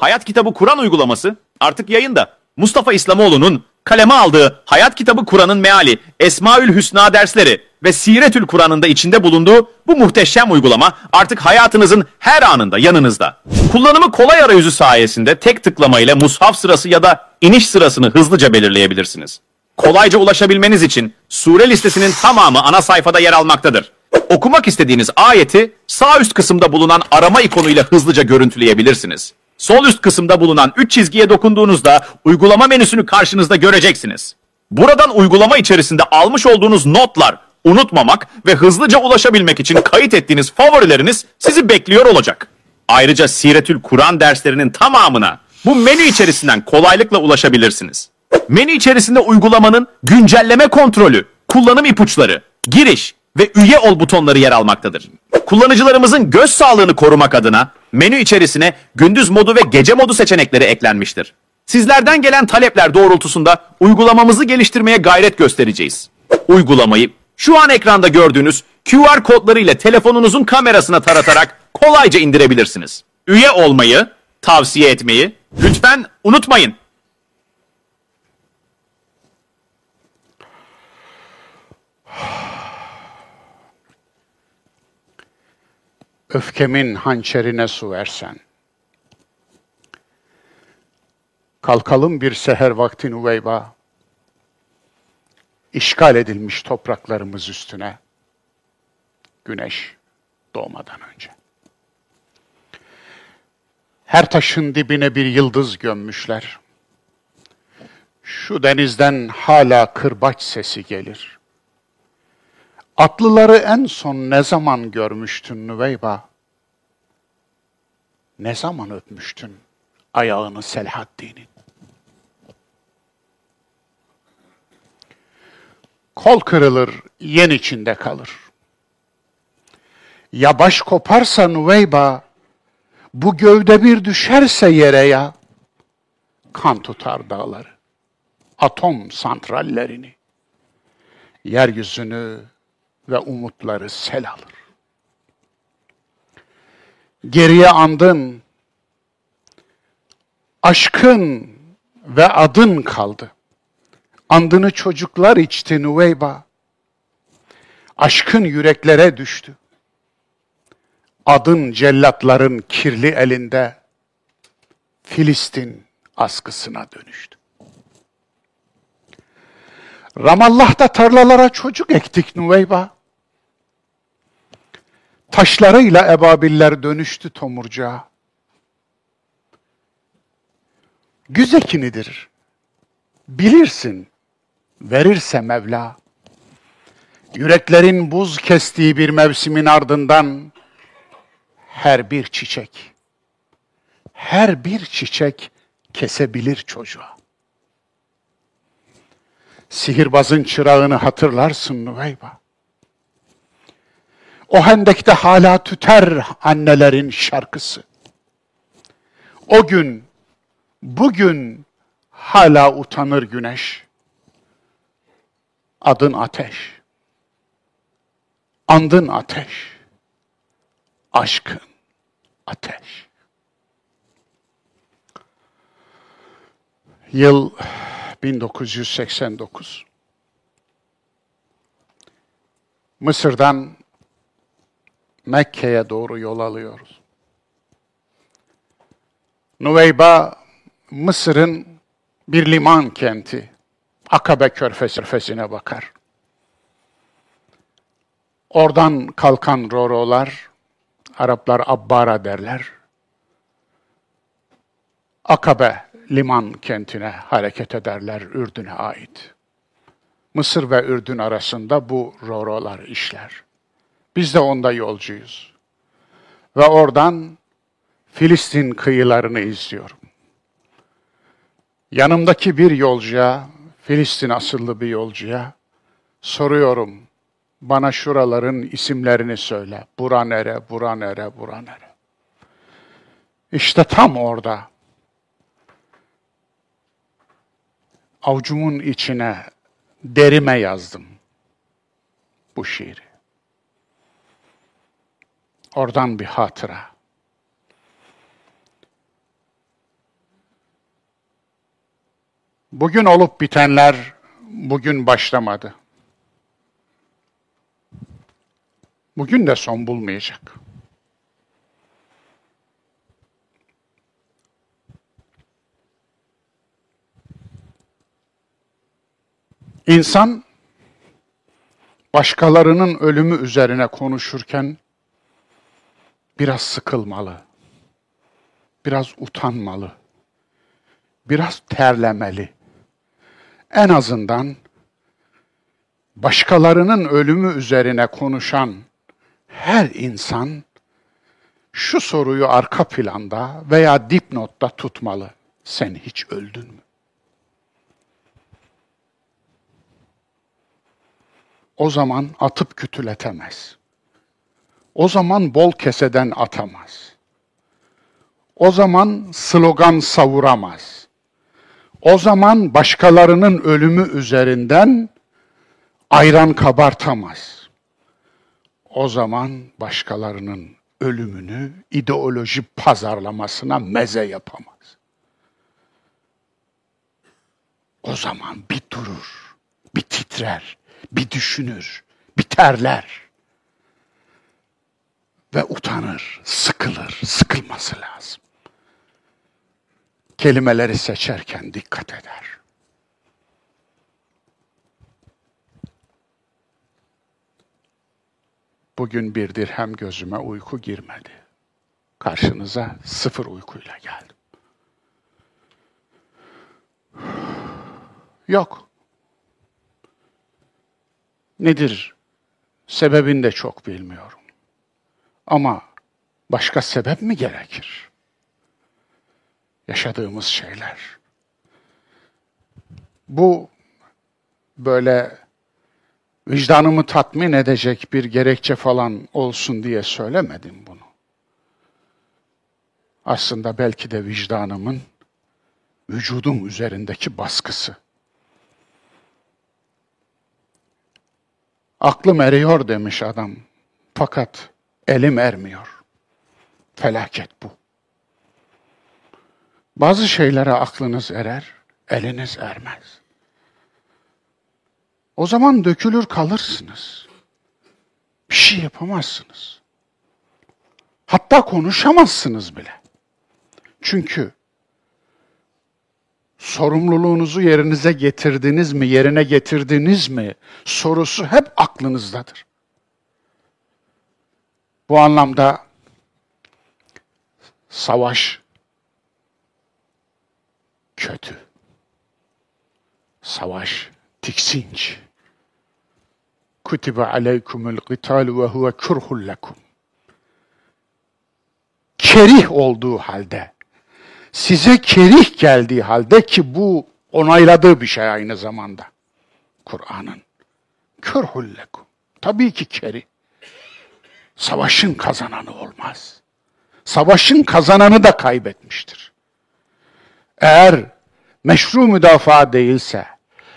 Hayat Kitabı Kur'an uygulaması artık yayında. Mustafa İslamoğlu'nun kaleme aldığı Hayat Kitabı Kur'an'ın meali, Esmaül Hüsna dersleri ve Siretül Kur'an'ın da içinde bulunduğu bu muhteşem uygulama artık hayatınızın her anında yanınızda. Kullanımı kolay arayüzü sayesinde tek tıklama ile mushaf sırası ya da iniş sırasını hızlıca belirleyebilirsiniz. Kolayca ulaşabilmeniz için sure listesinin tamamı ana sayfada yer almaktadır. Okumak istediğiniz ayeti sağ üst kısımda bulunan arama ikonuyla hızlıca görüntüleyebilirsiniz. Sol üst kısımda bulunan 3 çizgiye dokunduğunuzda uygulama menüsünü karşınızda göreceksiniz. Buradan uygulama içerisinde almış olduğunuz notlar, unutmamak ve hızlıca ulaşabilmek için kayıt ettiğiniz favorileriniz sizi bekliyor olacak. Ayrıca Siretül Kur'an derslerinin tamamına bu menü içerisinden kolaylıkla ulaşabilirsiniz. Menü içerisinde uygulamanın güncelleme kontrolü, kullanım ipuçları, giriş ve üye ol butonları yer almaktadır. Kullanıcılarımızın göz sağlığını korumak adına menü içerisine gündüz modu ve gece modu seçenekleri eklenmiştir. Sizlerden gelen talepler doğrultusunda uygulamamızı geliştirmeye gayret göstereceğiz. Uygulamayı şu an ekranda gördüğünüz QR kodları ile telefonunuzun kamerasına taratarak kolayca indirebilirsiniz. Üye olmayı, tavsiye etmeyi lütfen unutmayın. Öfkemin hançerine su versen. Kalkalım bir seher vakti Nuveyba, işgal edilmiş topraklarımız üstüne, güneş doğmadan önce. Her taşın dibine bir yıldız gömmüşler. Şu denizden hala kırbaç sesi gelir. Atlıları en son ne zaman görmüştün Nüveyba? Ne zaman öpmüştün ayağını Selahaddin'in? Kol kırılır, yen içinde kalır. Ya baş koparsa Nüveyba, bu gövde bir düşerse yere ya, kan tutar dağları, atom santrallerini, yeryüzünü ve umutları sel alır. Geriye andın, aşkın ve adın kaldı. Andını çocuklar içti Nüveyba. Aşkın yüreklere düştü. Adın cellatların kirli elinde Filistin askısına dönüştü. Ramallah'ta tarlalara çocuk ektik Nüveyba. Taşlarıyla ebabiller dönüştü tomurcuğa. Güz ekinidir. Bilirsin, verirse Mevla. Yüreklerin buz kestiği bir mevsimin ardından her bir çiçek, her bir çiçek kesebilir çocuğa. Sihirbazın çırağını hatırlarsın Nüveyba. O hendekte hala tüter annelerin şarkısı. O gün, bugün hala utanır güneş. Adın ateş. Andın ateş. Aşkın ateş. Yıl 1989. Mısır'dan Mekke'ye doğru yol alıyoruz. Nuveyba, Mısır'ın bir liman kenti. Akabe körfezine bakar. Oradan kalkan rorolar, Araplar Abbara derler. Akabe liman kentine hareket ederler Ürdün'e ait. Mısır ve Ürdün arasında bu rorolar işler. Biz de onda yolcuyuz. Ve oradan Filistin kıyılarını izliyorum. Yanımdaki bir yolcuya, Filistin asıllı bir yolcuya soruyorum. Bana şuraların isimlerini söyle. Bura nere, bura nere, bura nere. İşte tam orada avucumun içine derime yazdım bu şiiri. Oradan bir hatıra. Bugün olup bitenler bugün başlamadı. Bugün de son bulmayacak. İnsan başkalarının ölümü üzerine konuşurken biraz sıkılmalı, biraz utanmalı, biraz terlemeli. En azından başkalarının ölümü üzerine konuşan her insan şu soruyu arka planda veya dipnotta tutmalı. Sen hiç öldün mü? O zaman atıp kütületemez. O zaman bol keseden atamaz. O zaman slogan savuramaz. O zaman başkalarının ölümü üzerinden ayran kabartamaz. O zaman başkalarının ölümünü ideoloji pazarlamasına meze yapamaz. O zaman bir durur, bir titrer, bir düşünür, bir terler ve utanır, sıkılır, sıkılması lazım. Kelimeleri seçerken dikkat eder. Bugün bir dirhem gözüme uyku girmedi. Karşınıza sıfır uykuyla geldim. Yok. Nedir? Sebebini de çok bilmiyorum. Ama başka sebep mi gerekir? Yaşadığımız şeyler. Bu böyle vicdanımı tatmin edecek bir gerekçe falan olsun diye söylemedim bunu. Aslında belki de vicdanımın vücudum üzerindeki baskısı. Aklım eriyor demiş adam. Fakat elim ermiyor. Felaket bu. Bazı şeylere aklınız erer, eliniz ermez. O zaman dökülür kalırsınız. Bir şey yapamazsınız. Hatta konuşamazsınız bile. Çünkü sorumluluğunuzu yerinize getirdiniz mi, yerine getirdiniz mi sorusu hep aklınızdadır. Bu anlamda savaş kötü. Savaş tiksinç. Kutibe aleykumul qital ve huve kurhul lekum. Kerih olduğu halde, size kerih geldiği halde ki bu onayladığı bir şey aynı zamanda. Kur'an'ın. Kurhul lekum. Tabii ki kerih. Savaşın kazananı olmaz. Savaşın kazananı da kaybetmiştir. Eğer meşru müdafaa değilse,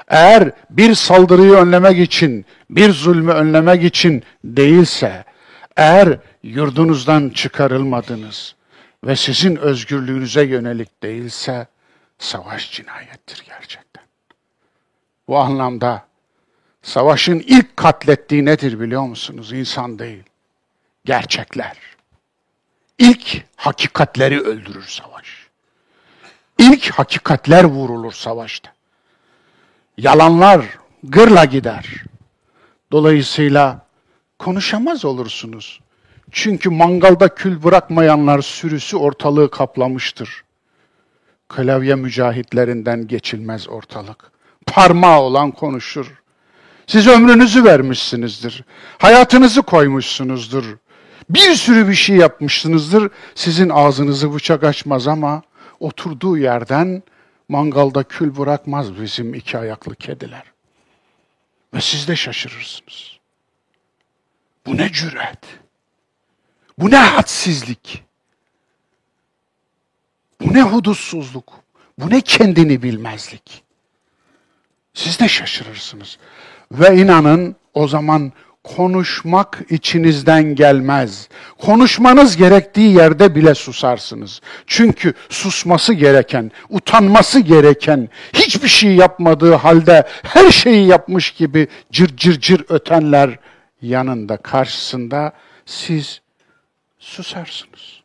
eğer bir saldırıyı önlemek için, bir zulmü önlemek için değilse, eğer yurdunuzdan çıkarılmadınız ve sizin özgürlüğünüze yönelik değilse, savaş cinayettir gerçekten. Bu anlamda savaşın ilk katlettiği nedir biliyor musunuz? İnsan değil, gerçekler. İlk hakikatleri öldürür savaş. İlk hakikatler vurulur savaşta. Yalanlar gırla gider. Dolayısıyla konuşamaz olursunuz. Çünkü mangalda kül bırakmayanlar sürüsü ortalığı kaplamıştır. Klavye mücahitlerinden geçilmez ortalık. Parmağı olan konuşur. Siz ömrünüzü vermişsinizdir. Hayatınızı koymuşsunuzdur. Bir sürü bir şey yapmışsınızdır. Sizin ağzınızı bıçak açmaz ama oturduğu yerden mangalda kül bırakmaz bizim iki ayaklı kediler. Ve siz de şaşırırsınız. Bu ne cüret? Bu ne hadsizlik? Bu ne hudutsuzluk? Bu ne kendini bilmezlik? Siz de şaşırırsınız. Ve inanın o zaman konuşmak içinizden gelmez. Konuşmanız gerektiği yerde bile susarsınız. Çünkü susması gereken, utanması gereken, hiçbir şey yapmadığı halde her şeyi yapmış gibi cır cır cır ötenler yanında, karşısında siz susarsınız.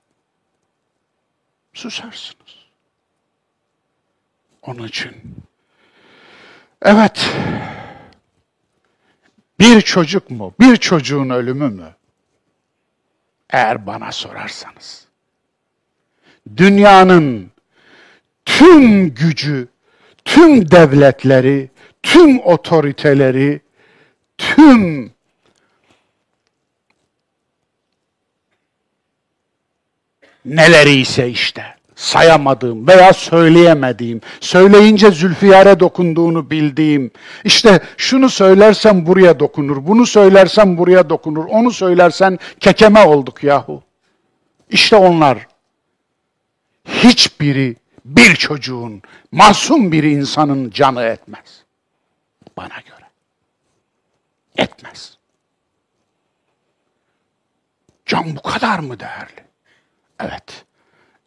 Susarsınız. Onun için evet bir çocuk mu? Bir çocuğun ölümü mü? Eğer bana sorarsanız. Dünyanın tüm gücü, tüm devletleri, tüm otoriteleri, tüm neleri ise işte sayamadığım veya söyleyemediğim, söyleyince Zülfiyar'e dokunduğunu bildiğim, işte şunu söylersem buraya dokunur, bunu söylersem buraya dokunur, onu söylersen kekeme olduk yahu. İşte onlar. Hiçbiri bir çocuğun, masum bir insanın canı etmez. Bana göre. Etmez. Can bu kadar mı değerli? Evet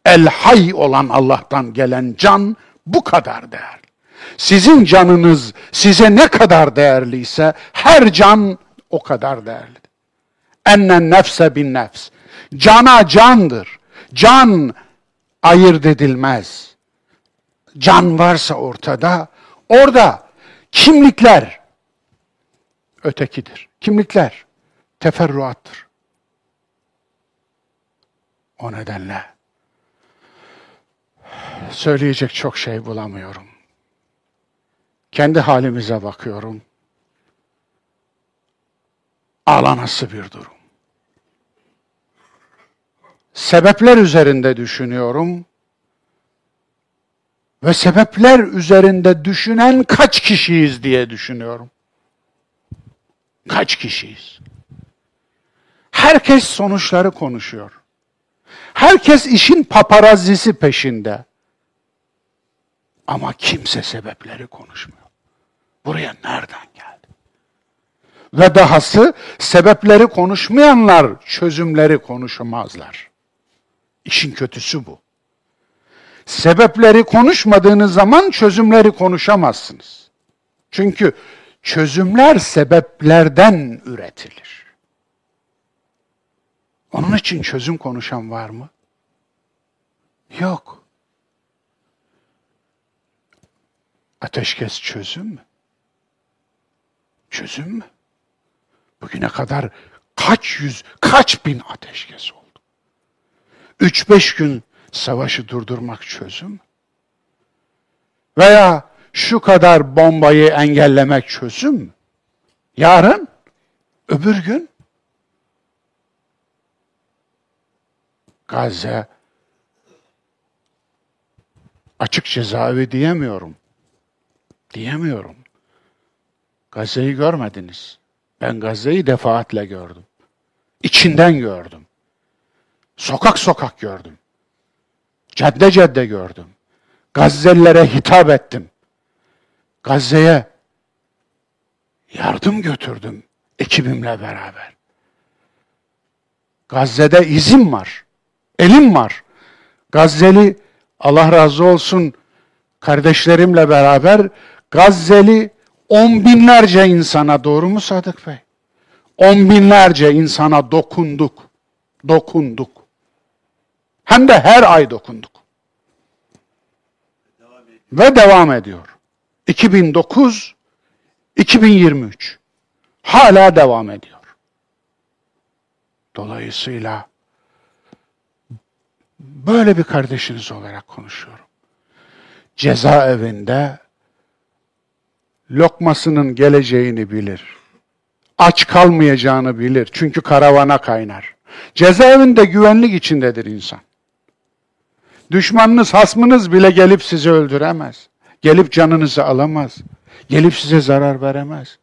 el hay olan Allah'tan gelen can bu kadar değerli. Sizin canınız size ne kadar değerliyse her can o kadar değerli. Ennen nefse bin nefs. Cana candır. Can ayırt edilmez. Can varsa ortada, orada kimlikler ötekidir. Kimlikler teferruattır. O nedenle söyleyecek çok şey bulamıyorum. Kendi halimize bakıyorum. Ağlanası bir durum. Sebepler üzerinde düşünüyorum. Ve sebepler üzerinde düşünen kaç kişiyiz diye düşünüyorum. Kaç kişiyiz? Herkes sonuçları konuşuyor. Herkes işin paparazzisi peşinde. Ama kimse sebepleri konuşmuyor. Buraya nereden geldi? Ve dahası sebepleri konuşmayanlar çözümleri konuşamazlar. İşin kötüsü bu. Sebepleri konuşmadığınız zaman çözümleri konuşamazsınız. Çünkü çözümler sebeplerden üretilir. Onun için çözüm konuşan var mı? Yok. Ateşkes çözüm mü? Çözüm mü? Bugüne kadar kaç yüz, kaç bin ateşkes oldu? Üç beş gün savaşı durdurmak çözüm mü? Veya şu kadar bombayı engellemek çözüm mü? Yarın, öbür gün Gazze açık cezaevi diyemiyorum. Diyemiyorum. Gazze'yi görmediniz. Ben Gazze'yi defaatle gördüm. İçinden gördüm. Sokak sokak gördüm. Cadde cadde gördüm. Gazze'lilere hitap ettim. Gazze'ye yardım götürdüm ekibimle beraber. Gazze'de izim var. Elim var. Gazze'li Allah razı olsun kardeşlerimle beraber Gazze'li on binlerce insana doğru mu Sadık Bey? On binlerce insana dokunduk. Dokunduk. Hem de her ay dokunduk. Ve devam ediyor. 2009 2023 hala devam ediyor. Dolayısıyla böyle bir kardeşiniz olarak konuşuyorum cezaevinde lokmasının geleceğini bilir. Aç kalmayacağını bilir. Çünkü karavana kaynar. Cezaevinde güvenlik içindedir insan. Düşmanınız, hasmınız bile gelip sizi öldüremez. Gelip canınızı alamaz. Gelip size zarar veremez.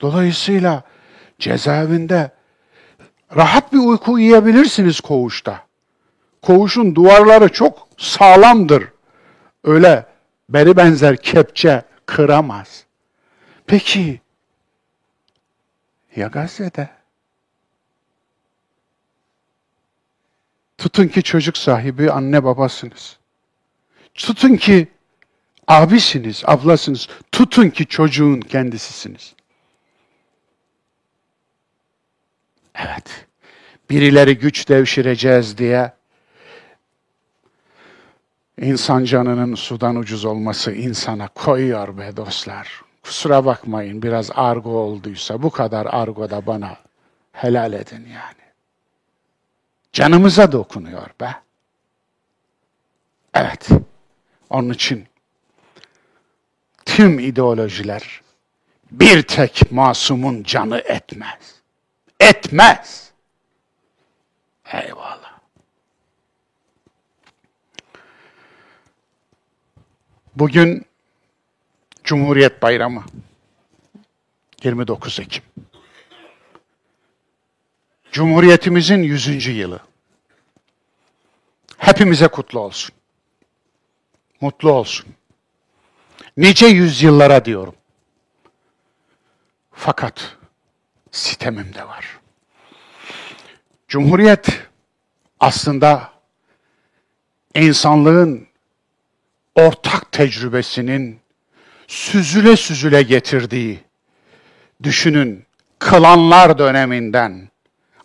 Dolayısıyla cezaevinde rahat bir uyku uyuyabilirsiniz koğuşta. Koğuşun duvarları çok sağlamdır öyle beri benzer kepçe kıramaz. Peki Ya Gazze'de. Tutun ki çocuk sahibi anne babasınız. Tutun ki abisiniz, ablasınız. Tutun ki çocuğun kendisisiniz. Evet. Birileri güç devşireceğiz diye insan canının sudan ucuz olması insana koyuyor be dostlar. Kusura bakmayın biraz argo olduysa bu kadar argo da bana helal edin yani. Canımıza dokunuyor be. Evet. Onun için tüm ideolojiler bir tek masumun canı etmez. Etmez. Eyvallah. Bugün Cumhuriyet Bayramı. 29 Ekim. Cumhuriyetimizin 100. yılı. Hepimize kutlu olsun. Mutlu olsun. Nice yüzyıllara diyorum. Fakat sitemim de var. Cumhuriyet aslında insanlığın ortak tecrübesinin süzüle süzüle getirdiği, düşünün klanlar döneminden,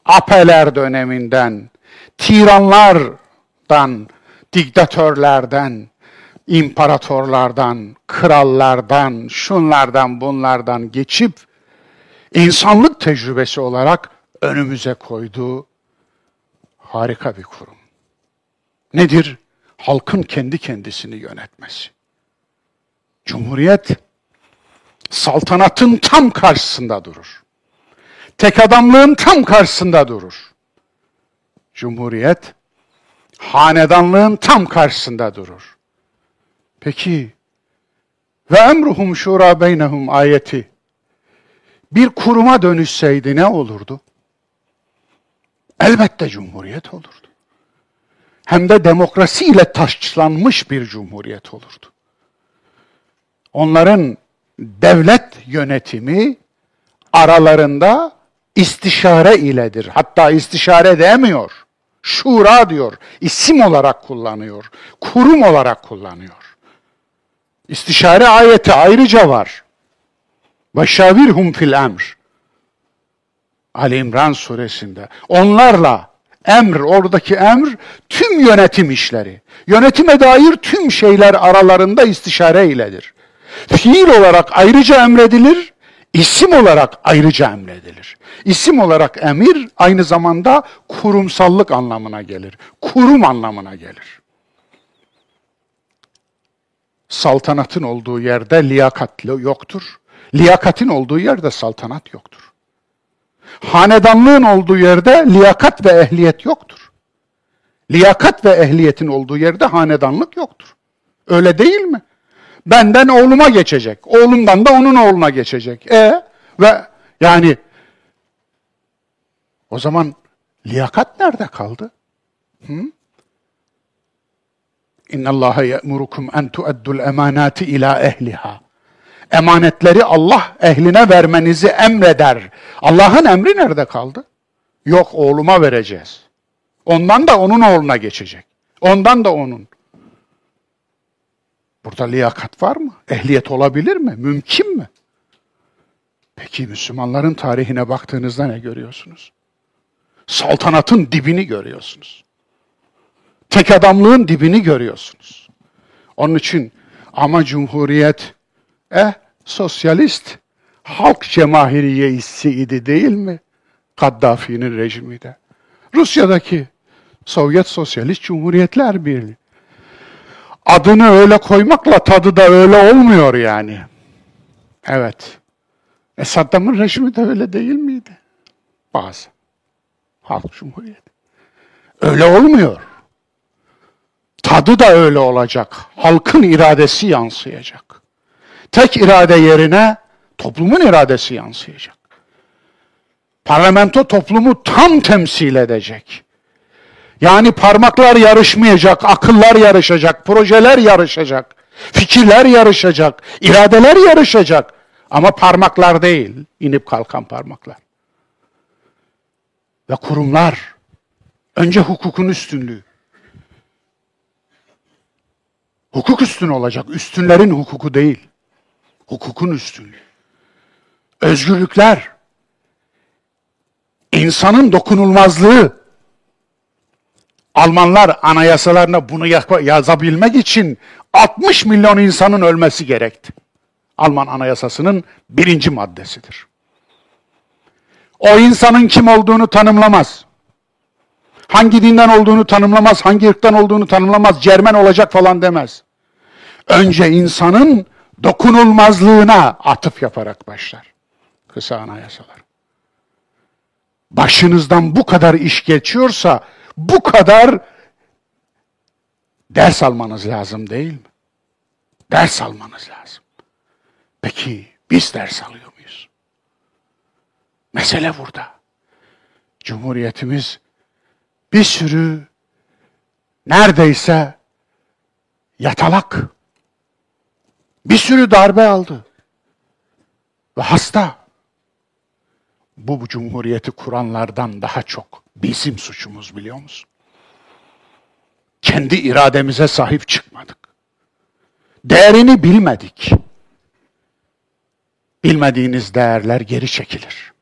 apeler döneminden, tiranlardan, diktatörlerden, imparatorlardan, krallardan, şunlardan bunlardan geçip insanlık tecrübesi olarak önümüze koyduğu harika bir kurum. Nedir? Halkın kendi kendisini yönetmesi. Cumhuriyet saltanatın tam karşısında durur. Tek adamlığın tam karşısında durur. Cumhuriyet hanedanlığın tam karşısında durur. Peki ve emruhum şura beynehum ayeti bir kuruma dönüşseydi ne olurdu? Elbette cumhuriyet olurdu. Hem de demokrasiyle taşlanmış bir cumhuriyet olurdu onların devlet yönetimi aralarında istişare iledir. Hatta istişare demiyor. Şura diyor. İsim olarak kullanıyor. Kurum olarak kullanıyor. İstişare ayeti ayrıca var. Ve fil emr. Ali İmran suresinde. Onlarla emr, oradaki emr tüm yönetim işleri. Yönetime dair tüm şeyler aralarında istişare iledir. Fiil olarak ayrıca emredilir, isim olarak ayrıca emredilir. İsim olarak emir aynı zamanda kurumsallık anlamına gelir. Kurum anlamına gelir. Saltanatın olduğu yerde liyakat yoktur. Liyakatin olduğu yerde saltanat yoktur. Hanedanlığın olduğu yerde liyakat ve ehliyet yoktur. Liyakat ve ehliyetin olduğu yerde hanedanlık yoktur. Öyle değil mi? Benden oğluma geçecek. Oğlumdan da onun oğluna geçecek. E ve yani o zaman liyakat nerede kaldı? Hı? İnna Allah ye'murukum en tu'addul emanati ila ehliha. Emanetleri Allah ehline vermenizi emreder. Allah'ın emri nerede kaldı? Yok oğluma vereceğiz. Ondan da onun oğluna geçecek. Ondan da onun. Burada liyakat var mı? Ehliyet olabilir mi? Mümkün mü? Peki Müslümanların tarihine baktığınızda ne görüyorsunuz? Saltanatın dibini görüyorsunuz. Tek adamlığın dibini görüyorsunuz. Onun için ama cumhuriyet eh sosyalist halk cemahiriyesi idi değil mi? Kaddafi'nin rejimi de. Rusya'daki Sovyet Sosyalist Cumhuriyetler Birliği. Adını öyle koymakla tadı da öyle olmuyor yani. Evet. E Saddam'ın rejimi de öyle değil miydi? Bazı. Halk Cumhuriyeti. Öyle olmuyor. Tadı da öyle olacak. Halkın iradesi yansıyacak. Tek irade yerine toplumun iradesi yansıyacak. Parlamento toplumu tam temsil edecek. Yani parmaklar yarışmayacak, akıllar yarışacak, projeler yarışacak, fikirler yarışacak, iradeler yarışacak. Ama parmaklar değil, inip kalkan parmaklar. ve kurumlar önce hukukun üstünlüğü. Hukuk üstün olacak. Üstünlerin hukuku değil. Hukukun üstünlüğü. Özgürlükler. insanın dokunulmazlığı. Almanlar anayasalarına bunu yazabilmek için 60 milyon insanın ölmesi gerekti. Alman anayasasının birinci maddesidir. O insanın kim olduğunu tanımlamaz. Hangi dinden olduğunu tanımlamaz, hangi ırktan olduğunu tanımlamaz, Cermen olacak falan demez. Önce insanın dokunulmazlığına atıf yaparak başlar. Kısa anayasalar. Başınızdan bu kadar iş geçiyorsa bu kadar ders almanız lazım değil mi? Ders almanız lazım. Peki biz ders alıyor muyuz? Mesele burada. Cumhuriyetimiz bir sürü neredeyse yatalak bir sürü darbe aldı. Ve hasta. Bu, cumhuriyeti kuranlardan daha çok bizim suçumuz biliyor musun? Kendi irademize sahip çıkmadık. Değerini bilmedik. Bilmediğiniz değerler geri çekilir.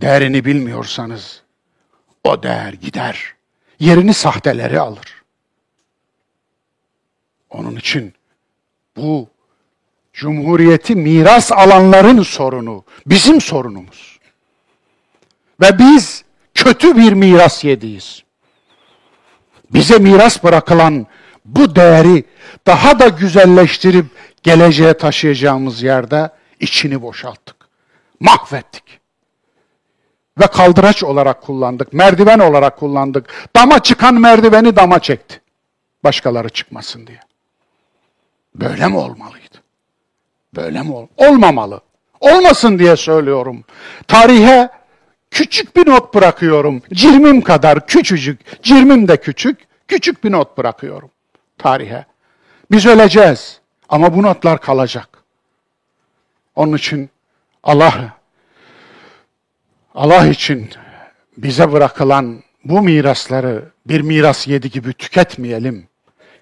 Değerini bilmiyorsanız o değer gider. Yerini sahteleri alır. Onun için bu Cumhuriyeti miras alanların sorunu, bizim sorunumuz. Ve biz kötü bir miras yediyiz. Bize miras bırakılan bu değeri daha da güzelleştirip geleceğe taşıyacağımız yerde içini boşalttık. Mahvettik. Ve kaldıraç olarak kullandık, merdiven olarak kullandık. Dama çıkan merdiveni dama çekti. Başkaları çıkmasın diye. Böyle mi olmalıydı? Böyle mi ol? Olmamalı. Olmasın diye söylüyorum. Tarihe küçük bir not bırakıyorum. Cirmim kadar küçücük, cirmim de küçük, küçük bir not bırakıyorum tarihe. Biz öleceğiz ama bu notlar kalacak. Onun için Allah Allah için bize bırakılan bu mirasları bir miras yedi gibi tüketmeyelim.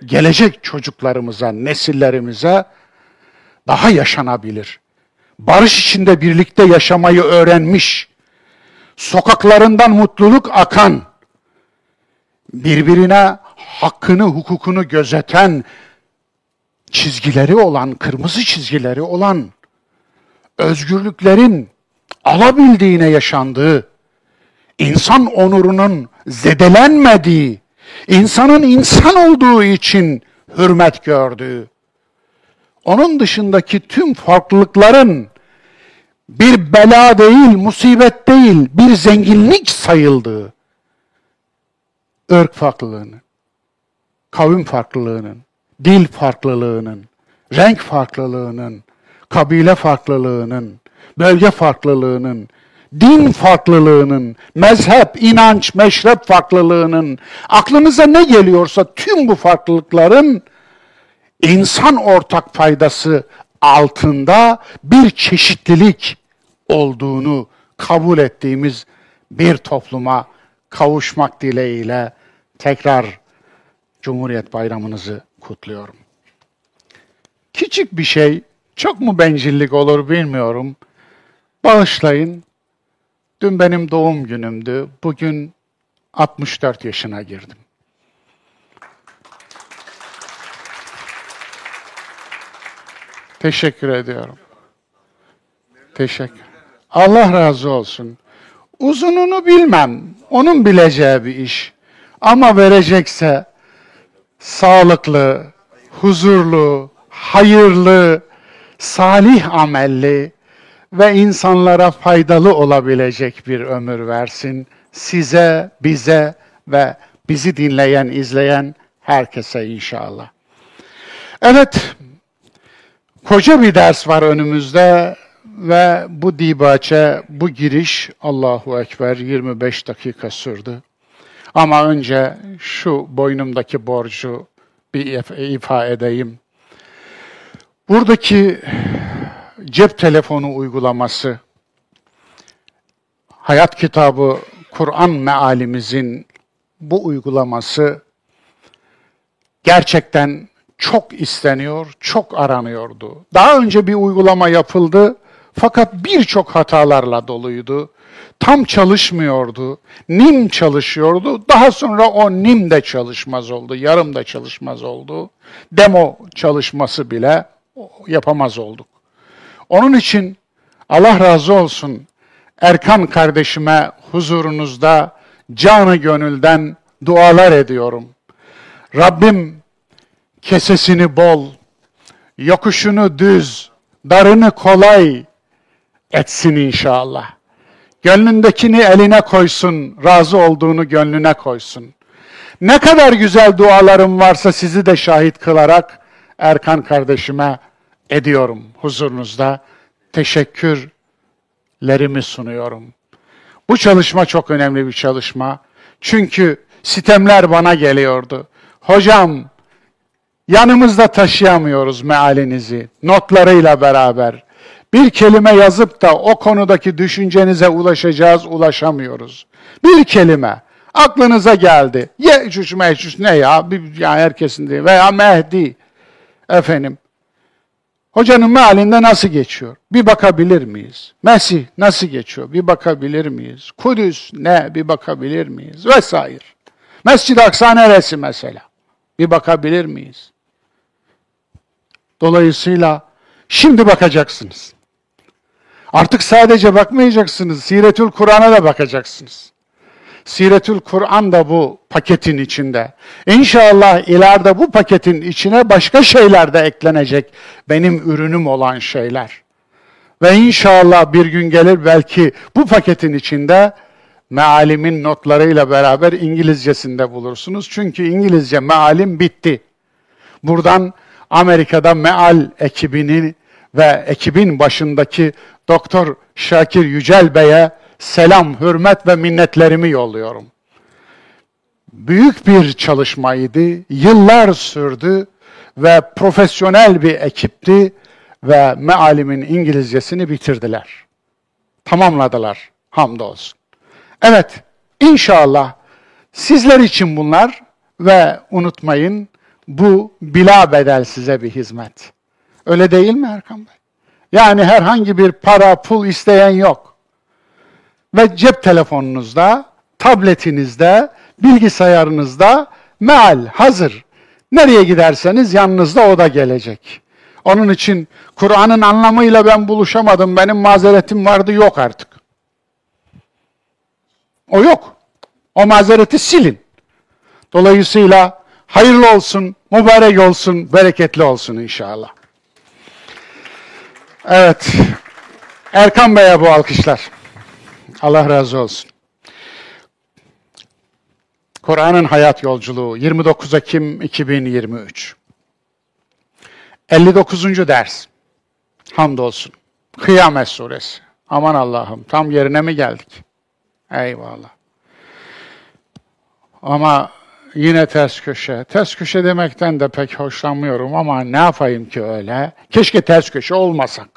Gelecek çocuklarımıza, nesillerimize daha yaşanabilir. Barış içinde birlikte yaşamayı öğrenmiş, sokaklarından mutluluk akan, birbirine hakkını, hukukunu gözeten, çizgileri olan, kırmızı çizgileri olan, özgürlüklerin alabildiğine yaşandığı, insan onurunun zedelenmediği, insanın insan olduğu için hürmet gördüğü, onun dışındaki tüm farklılıkların bir bela değil, musibet değil, bir zenginlik sayıldığı, ırk farklılığının, kavim farklılığının, dil farklılığının, renk farklılığının, kabile farklılığının, bölge farklılığının, din farklılığının, mezhep, inanç, meşrep farklılığının, aklınıza ne geliyorsa tüm bu farklılıkların insan ortak faydası altında bir çeşitlilik olduğunu kabul ettiğimiz bir topluma kavuşmak dileğiyle tekrar Cumhuriyet Bayramınızı kutluyorum. Küçük bir şey, çok mu bencillik olur bilmiyorum. Bağışlayın. Dün benim doğum günümdü. Bugün 64 yaşına girdim. Teşekkür ediyorum. Teşekkür. Allah razı olsun. Uzununu bilmem. Onun bileceği bir iş. Ama verecekse sağlıklı, huzurlu, hayırlı, salih amelli ve insanlara faydalı olabilecek bir ömür versin. Size, bize ve bizi dinleyen, izleyen herkese inşallah. Evet, Koca bir ders var önümüzde ve bu dibaçe, bu giriş Allahu Ekber 25 dakika sürdü. Ama önce şu boynumdaki borcu bir ifa edeyim. Buradaki cep telefonu uygulaması, Hayat Kitabı Kur'an mealimizin bu uygulaması gerçekten çok isteniyor, çok aranıyordu. Daha önce bir uygulama yapıldı fakat birçok hatalarla doluydu. Tam çalışmıyordu. NIM çalışıyordu. Daha sonra o NIM de çalışmaz oldu. Yarım da çalışmaz oldu. Demo çalışması bile yapamaz olduk. Onun için Allah razı olsun Erkan kardeşime huzurunuzda canı gönülden dualar ediyorum. Rabbim kesesini bol, yokuşunu düz, darını kolay etsin inşallah. Gönlündekini eline koysun, razı olduğunu gönlüne koysun. Ne kadar güzel dualarım varsa sizi de şahit kılarak Erkan kardeşime ediyorum huzurunuzda. Teşekkürlerimi sunuyorum. Bu çalışma çok önemli bir çalışma. Çünkü sitemler bana geliyordu. Hocam yanımızda taşıyamıyoruz mealinizi notlarıyla beraber. Bir kelime yazıp da o konudaki düşüncenize ulaşacağız, ulaşamıyoruz. Bir kelime aklınıza geldi. Yecüc mecüc ne ya? Bir, yani herkesin değil. Veya Mehdi. Efendim. Hocanın mealinde nasıl geçiyor? Bir bakabilir miyiz? Mesih nasıl geçiyor? Bir bakabilir miyiz? Kudüs ne? Bir bakabilir miyiz? Vesaire. Mescid-i Aksa neresi mesela? Bir bakabilir miyiz? Dolayısıyla şimdi bakacaksınız. Artık sadece bakmayacaksınız. Siretül Kur'an'a da bakacaksınız. Siretül Kur'an da bu paketin içinde. İnşallah ileride bu paketin içine başka şeyler de eklenecek. Benim ürünüm olan şeyler. Ve inşallah bir gün gelir belki bu paketin içinde mealimin notlarıyla beraber İngilizcesinde bulursunuz. Çünkü İngilizce mealim bitti. Buradan Amerika'da meal ekibini ve ekibin başındaki Doktor Şakir Yücel Bey'e selam, hürmet ve minnetlerimi yolluyorum. Büyük bir çalışmaydı, yıllar sürdü ve profesyonel bir ekipti ve mealimin İngilizcesini bitirdiler. Tamamladılar, hamdolsun. Evet, inşallah sizler için bunlar ve unutmayın bu bila bedel size bir hizmet. Öyle değil mi Erkan Bey? Yani herhangi bir para, pul isteyen yok. Ve cep telefonunuzda, tabletinizde, bilgisayarınızda meal hazır. Nereye giderseniz yanınızda o da gelecek. Onun için Kur'an'ın anlamıyla ben buluşamadım, benim mazeretim vardı yok artık. O yok. O mazereti silin. Dolayısıyla hayırlı olsun, mübarek olsun, bereketli olsun inşallah. Evet. Erkan Bey'e bu alkışlar. Allah razı olsun. Kur'an'ın hayat yolculuğu 29 Ekim 2023. 59. ders. Hamdolsun. Kıyamet suresi. Aman Allah'ım tam yerine mi geldik? Eyvallah. Ama yine ters köşe. Ters köşe demekten de pek hoşlanmıyorum ama ne yapayım ki öyle? Keşke ters köşe olmasak.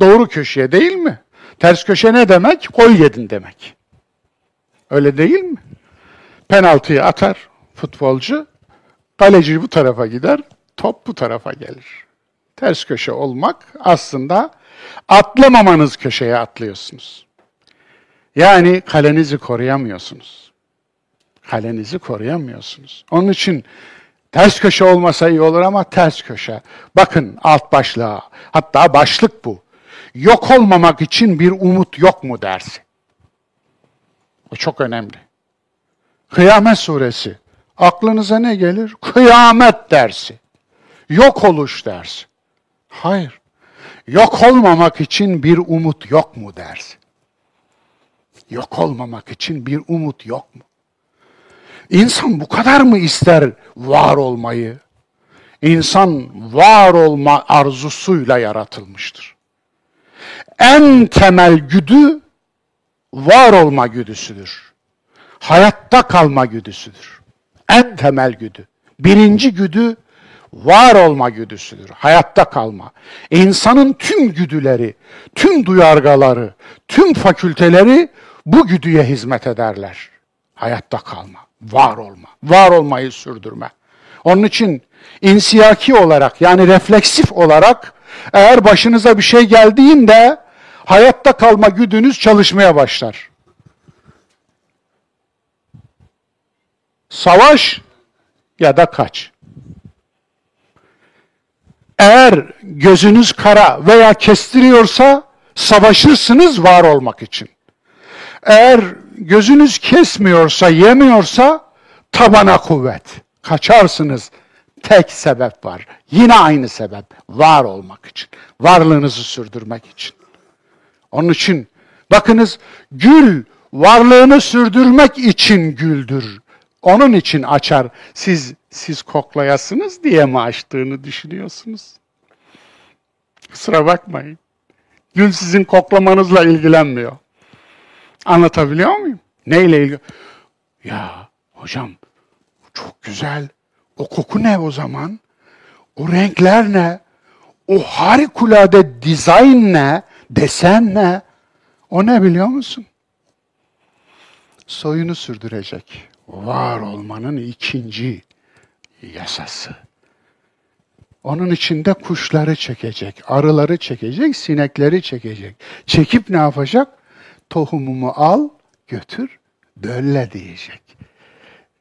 Doğru köşeye değil mi? Ters köşe ne demek? Gol yedin demek. Öyle değil mi? Penaltıyı atar futbolcu, kaleci bu tarafa gider, top bu tarafa gelir. Ters köşe olmak aslında atlamamanız köşeye atlıyorsunuz. Yani kalenizi koruyamıyorsunuz. Kalenizi koruyamıyorsunuz. Onun için ters köşe olmasa iyi olur ama ters köşe. Bakın alt başlığa. Hatta başlık bu. Yok olmamak için bir umut yok mu dersi. O çok önemli. Kıyamet suresi. Aklınıza ne gelir? Kıyamet dersi. Yok oluş dersi. Hayır. Yok olmamak için bir umut yok mu dersi. Yok olmamak için bir umut yok mu? İnsan bu kadar mı ister var olmayı? İnsan var olma arzusuyla yaratılmıştır. En temel güdü var olma güdüsüdür. Hayatta kalma güdüsüdür. En temel güdü. Birinci güdü var olma güdüsüdür. Hayatta kalma. İnsanın tüm güdüleri, tüm duyargaları, tüm fakülteleri bu güdüye hizmet ederler. Hayatta kalma, var olma, var olmayı sürdürme. Onun için insiyaki olarak yani refleksif olarak eğer başınıza bir şey geldiğinde hayatta kalma güdünüz çalışmaya başlar. Savaş ya da kaç. Eğer gözünüz kara veya kestiriyorsa savaşırsınız var olmak için. Eğer gözünüz kesmiyorsa, yemiyorsa tabana kuvvet. Kaçarsınız. Tek sebep var. Yine aynı sebep. Var olmak için. Varlığınızı sürdürmek için. Onun için bakınız gül varlığını sürdürmek için güldür. Onun için açar. Siz siz koklayasınız diye mi açtığını düşünüyorsunuz? Kusura bakmayın. Gül sizin koklamanızla ilgilenmiyor. Anlatabiliyor muyum? Neyle ilgili? Ya hocam çok güzel. O koku ne o zaman? O renkler ne? O harikulade dizayn ne? Desen ne? O ne biliyor musun? Soyunu sürdürecek. Var olmanın ikinci yasası. Onun içinde kuşları çekecek, arıları çekecek, sinekleri çekecek. Çekip ne yapacak? Tohumumu al, götür, dölle diyecek.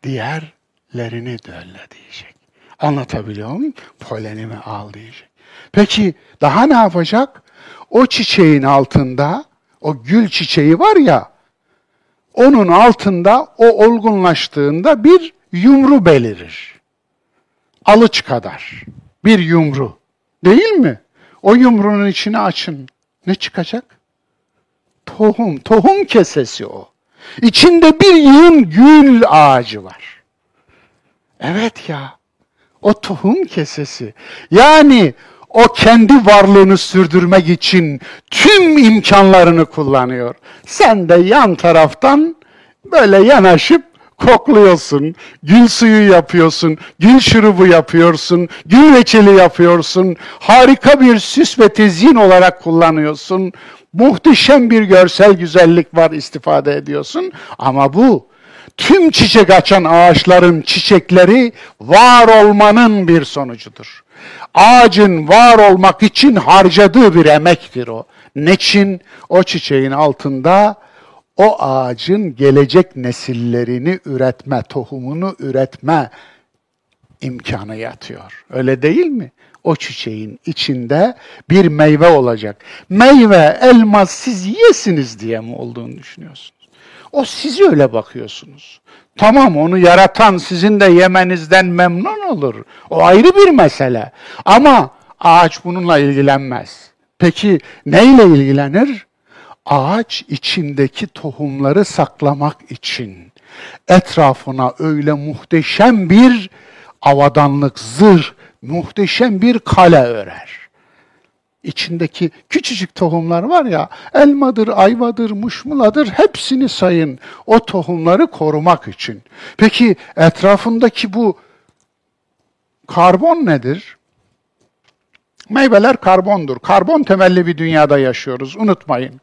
Diğerlerini dölle diyecek. Anlatabiliyor muyum? Polenimi al diyecek. Peki daha ne yapacak? O çiçeğin altında, o gül çiçeği var ya, onun altında o olgunlaştığında bir yumru belirir. Alıç kadar bir yumru. Değil mi? O yumrunun içine açın. Ne çıkacak? Tohum, tohum kesesi o. İçinde bir yığın gül ağacı var. Evet ya, o tohum kesesi. Yani o kendi varlığını sürdürmek için tüm imkanlarını kullanıyor. Sen de yan taraftan böyle yanaşıp kokluyorsun, gül suyu yapıyorsun, gül şurubu yapıyorsun, gül reçeli yapıyorsun, harika bir süs ve tezyin olarak kullanıyorsun. Muhteşem bir görsel güzellik var istifade ediyorsun ama bu tüm çiçek açan ağaçların çiçekleri var olmanın bir sonucudur. Ağacın var olmak için harcadığı bir emektir o. Neçin o çiçeğin altında o ağacın gelecek nesillerini üretme, tohumunu üretme imkanı yatıyor. Öyle değil mi? O çiçeğin içinde bir meyve olacak. Meyve, elma siz yesiniz diye mi olduğunu düşünüyorsunuz? O siz öyle bakıyorsunuz. Tamam onu yaratan sizin de yemenizden memnun olur. O ayrı bir mesele. Ama ağaç bununla ilgilenmez. Peki neyle ilgilenir? ağaç içindeki tohumları saklamak için etrafına öyle muhteşem bir avadanlık, zırh, muhteşem bir kale örer. İçindeki küçücük tohumlar var ya, elmadır, ayvadır, muşmuladır, hepsini sayın. O tohumları korumak için. Peki etrafındaki bu karbon nedir? Meyveler karbondur. Karbon temelli bir dünyada yaşıyoruz, unutmayın.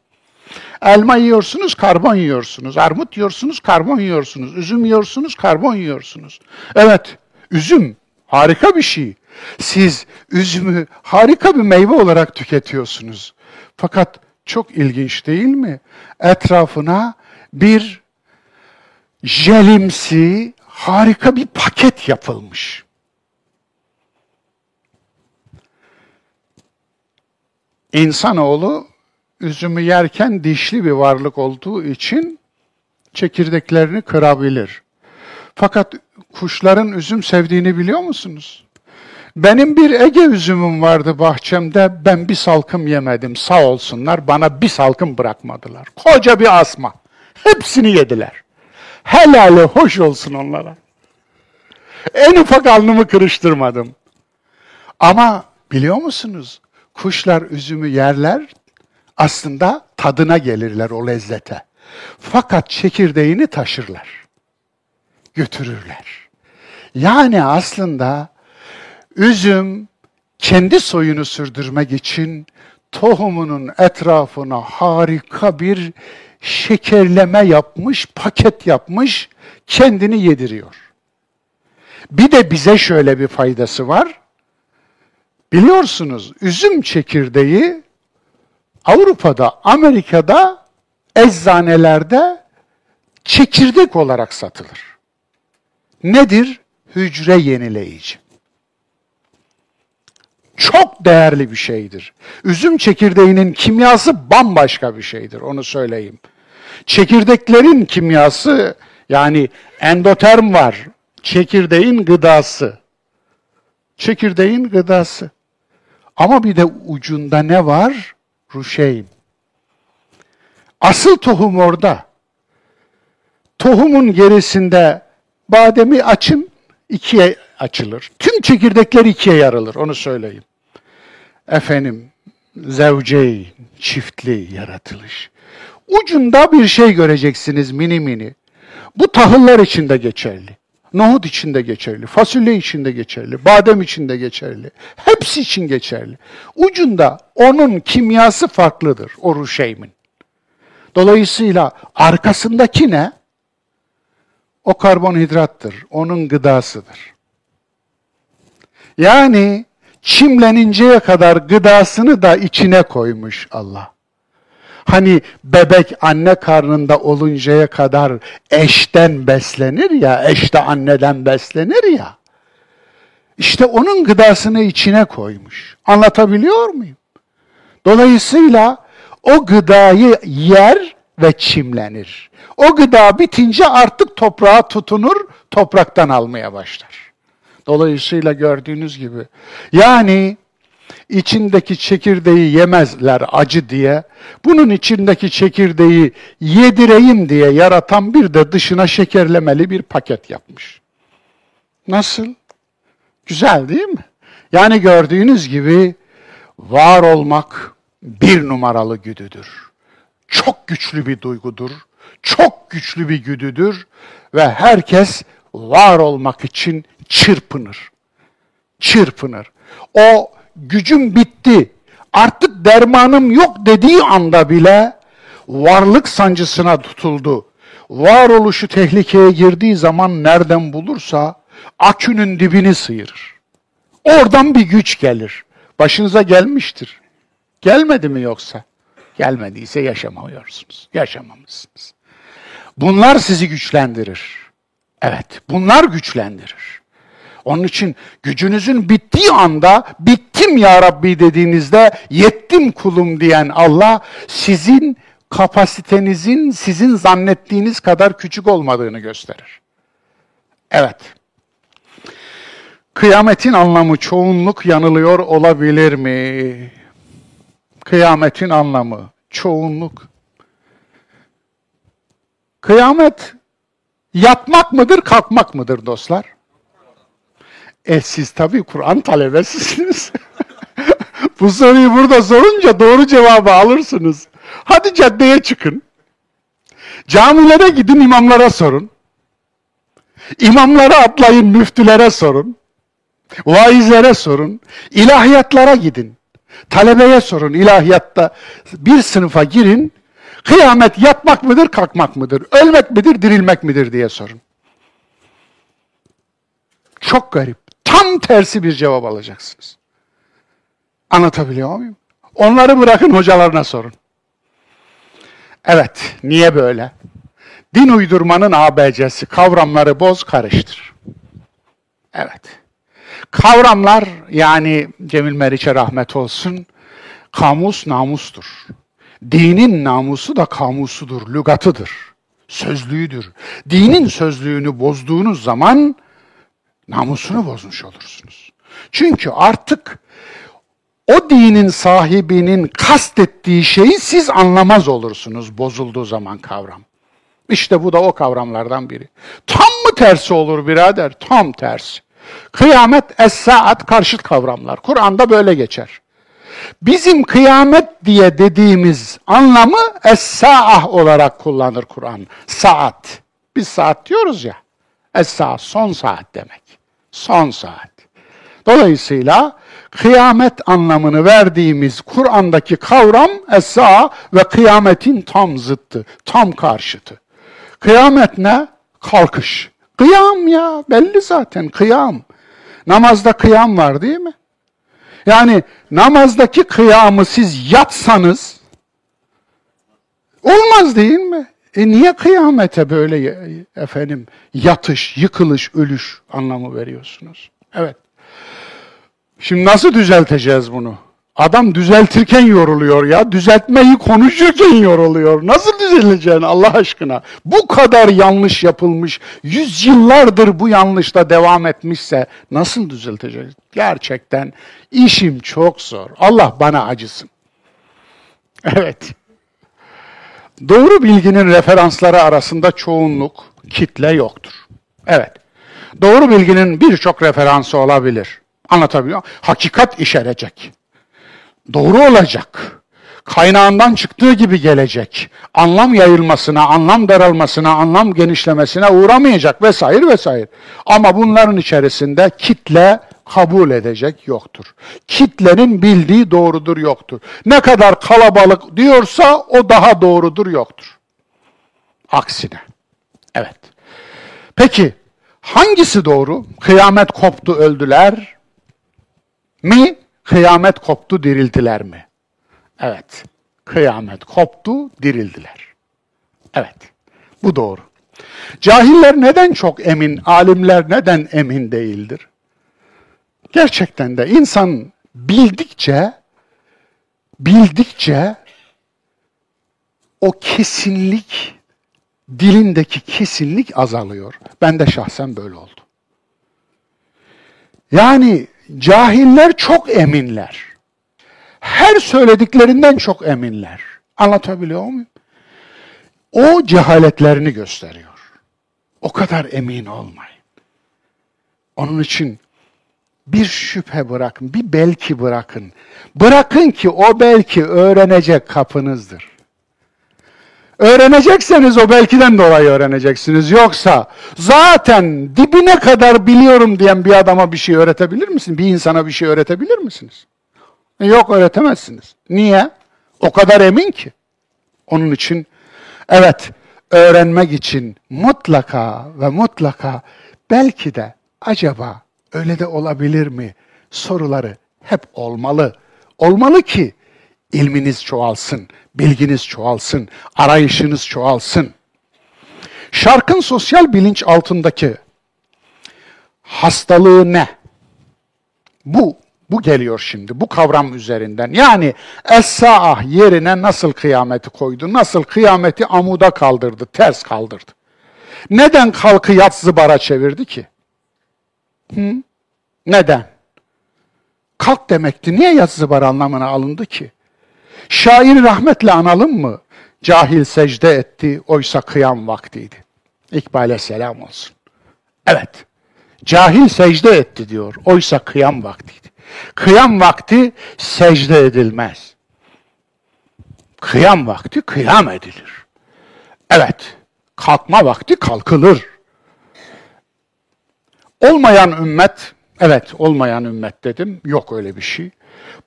Elma yiyorsunuz, karbon yiyorsunuz. Armut yiyorsunuz, karbon yiyorsunuz. Üzüm yiyorsunuz, karbon yiyorsunuz. Evet, üzüm harika bir şey. Siz üzümü harika bir meyve olarak tüketiyorsunuz. Fakat çok ilginç değil mi? Etrafına bir jelimsi harika bir paket yapılmış. İnsanoğlu üzümü yerken dişli bir varlık olduğu için çekirdeklerini kırabilir. Fakat kuşların üzüm sevdiğini biliyor musunuz? Benim bir Ege üzümüm vardı bahçemde. Ben bir salkım yemedim. Sağ olsunlar bana bir salkım bırakmadılar. Koca bir asma. Hepsini yediler. Helali hoş olsun onlara. En ufak alnımı kırıştırmadım. Ama biliyor musunuz? Kuşlar üzümü yerler, aslında tadına gelirler o lezzete. Fakat çekirdeğini taşırlar. Götürürler. Yani aslında üzüm kendi soyunu sürdürmek için tohumunun etrafına harika bir şekerleme yapmış, paket yapmış, kendini yediriyor. Bir de bize şöyle bir faydası var. Biliyorsunuz üzüm çekirdeği Avrupa'da, Amerika'da eczanelerde çekirdek olarak satılır. Nedir? Hücre yenileyici. Çok değerli bir şeydir. Üzüm çekirdeğinin kimyası bambaşka bir şeydir, onu söyleyeyim. Çekirdeklerin kimyası yani endoterm var. Çekirdeğin gıdası. Çekirdeğin gıdası. Ama bir de ucunda ne var? Ruşeyn. Asıl tohum orada. Tohumun gerisinde bademi açın, ikiye açılır. Tüm çekirdekler ikiye yarılır, onu söyleyeyim. Efendim, zevceyn, çiftli yaratılış. Ucunda bir şey göreceksiniz mini mini. Bu tahıllar içinde geçerli. Nohut içinde geçerli, fasulye içinde geçerli, badem içinde geçerli. Hepsi için geçerli. Ucunda onun kimyası farklıdır, o ruşeymin. Dolayısıyla arkasındaki ne? O karbonhidrattır, onun gıdasıdır. Yani çimleninceye kadar gıdasını da içine koymuş Allah. Hani bebek anne karnında oluncaya kadar eşten beslenir ya, eş de anneden beslenir ya. İşte onun gıdasını içine koymuş. Anlatabiliyor muyum? Dolayısıyla o gıdayı yer ve çimlenir. O gıda bitince artık toprağa tutunur, topraktan almaya başlar. Dolayısıyla gördüğünüz gibi yani içindeki çekirdeği yemezler acı diye, bunun içindeki çekirdeği yedireyim diye yaratan bir de dışına şekerlemeli bir paket yapmış. Nasıl? Güzel değil mi? Yani gördüğünüz gibi var olmak bir numaralı güdüdür. Çok güçlü bir duygudur. Çok güçlü bir güdüdür ve herkes var olmak için çırpınır. Çırpınır. O gücüm bitti, artık dermanım yok dediği anda bile varlık sancısına tutuldu. Varoluşu tehlikeye girdiği zaman nereden bulursa akünün dibini sıyırır. Oradan bir güç gelir. Başınıza gelmiştir. Gelmedi mi yoksa? Gelmediyse yaşamıyorsunuz. Yaşamamışsınız. Bunlar sizi güçlendirir. Evet, bunlar güçlendirir. Onun için gücünüzün bittiği anda bittim ya Rabbi dediğinizde yettim kulum diyen Allah sizin kapasitenizin sizin zannettiğiniz kadar küçük olmadığını gösterir. Evet. Kıyametin anlamı çoğunluk yanılıyor olabilir mi? Kıyametin anlamı çoğunluk. Kıyamet yatmak mıdır, kalkmak mıdır dostlar? E siz tabii Kur'an talebesisiniz. Bu soruyu burada sorunca doğru cevabı alırsınız. Hadi caddeye çıkın. Camilere gidin imamlara sorun. İmamlara atlayın müftülere sorun. Vaizlere sorun. İlahiyatlara gidin. Talebeye sorun ilahiyatta. Bir sınıfa girin. Kıyamet yatmak mıdır, kalkmak mıdır? Ölmek midir, dirilmek midir diye sorun. Çok garip. Tam tersi bir cevap alacaksınız. Anlatabiliyor muyum? Onları bırakın hocalarına sorun. Evet, niye böyle? Din uydurmanın ABC'si, kavramları boz, karıştır. Evet. Kavramlar, yani Cemil Meriç'e rahmet olsun, kamus namustur. Dinin namusu da kamusudur, lügatıdır, sözlüğüdür. Dinin sözlüğünü bozduğunuz zaman namusunu bozmuş olursunuz. Çünkü artık o dinin sahibinin kastettiği şeyi siz anlamaz olursunuz bozulduğu zaman kavram. İşte bu da o kavramlardan biri. Tam mı tersi olur birader? Tam tersi. Kıyamet, es-saat karşıt kavramlar. Kur'an'da böyle geçer. Bizim kıyamet diye dediğimiz anlamı es-saah olarak kullanır Kur'an. Saat. Biz saat diyoruz ya. Es-saat son saat demek. Son saat. Dolayısıyla kıyamet anlamını verdiğimiz Kur'an'daki kavram esa ve kıyametin tam zıttı, tam karşıtı. Kıyamet ne? Kalkış. Kıyam ya, belli zaten kıyam. Namazda kıyam var değil mi? Yani namazdaki kıyamı siz yatsanız olmaz değil mi? E niye kıyamete böyle efendim yatış, yıkılış, ölüş anlamı veriyorsunuz? Evet. Şimdi nasıl düzelteceğiz bunu? Adam düzeltirken yoruluyor ya. Düzeltmeyi konuşurken yoruluyor. Nasıl düzeleceksin Allah aşkına? Bu kadar yanlış yapılmış, yüzyıllardır bu yanlışta devam etmişse nasıl düzelteceğiz? Gerçekten işim çok zor. Allah bana acısın. Evet. Doğru bilginin referansları arasında çoğunluk, kitle yoktur. Evet. Doğru bilginin birçok referansı olabilir. Anlatabiliyor muyum? Hakikat işarecek. Doğru olacak. Kaynağından çıktığı gibi gelecek. Anlam yayılmasına, anlam daralmasına, anlam genişlemesine uğramayacak vesaire vesaire. Ama bunların içerisinde kitle kabul edecek yoktur. Kitlenin bildiği doğrudur yoktur. Ne kadar kalabalık diyorsa o daha doğrudur yoktur. Aksine. Evet. Peki hangisi doğru? Kıyamet koptu öldüler mi? Kıyamet koptu dirildiler mi? Evet. Kıyamet koptu dirildiler. Evet. Bu doğru. Cahiller neden çok emin, alimler neden emin değildir? Gerçekten de insan bildikçe bildikçe o kesinlik dilindeki kesinlik azalıyor. Ben de şahsen böyle oldu. Yani cahiller çok eminler. Her söylediklerinden çok eminler. Anlatabiliyor muyum? O cehaletlerini gösteriyor. O kadar emin olmayın. Onun için bir şüphe bırakın, bir belki bırakın. Bırakın ki o belki öğrenecek kapınızdır. Öğrenecekseniz o belkiden dolayı öğreneceksiniz. Yoksa zaten dibine kadar biliyorum diyen bir adama bir şey öğretebilir misiniz? Bir insana bir şey öğretebilir misiniz? E, yok öğretemezsiniz. Niye? O kadar emin ki. Onun için evet öğrenmek için mutlaka ve mutlaka belki de acaba öyle de olabilir mi soruları hep olmalı. Olmalı ki ilminiz çoğalsın, bilginiz çoğalsın, arayışınız çoğalsın. Şarkın sosyal bilinç altındaki hastalığı ne? Bu bu geliyor şimdi bu kavram üzerinden. Yani es-saah yerine nasıl kıyameti koydu? Nasıl kıyameti amuda kaldırdı, ters kaldırdı? Neden kalkı yatsı bara çevirdi ki? Hı? Neden? Kalk demekti. Niye yatsı bara anlamına alındı ki? Şair rahmetle analım mı? Cahil secde etti, oysa kıyam vaktiydi. İkbal'e selam olsun. Evet, cahil secde etti diyor, oysa kıyam vaktiydi. Kıyam vakti secde edilmez. Kıyam vakti kıyam edilir. Evet, kalkma vakti kalkılır. Olmayan ümmet, evet olmayan ümmet dedim, yok öyle bir şey.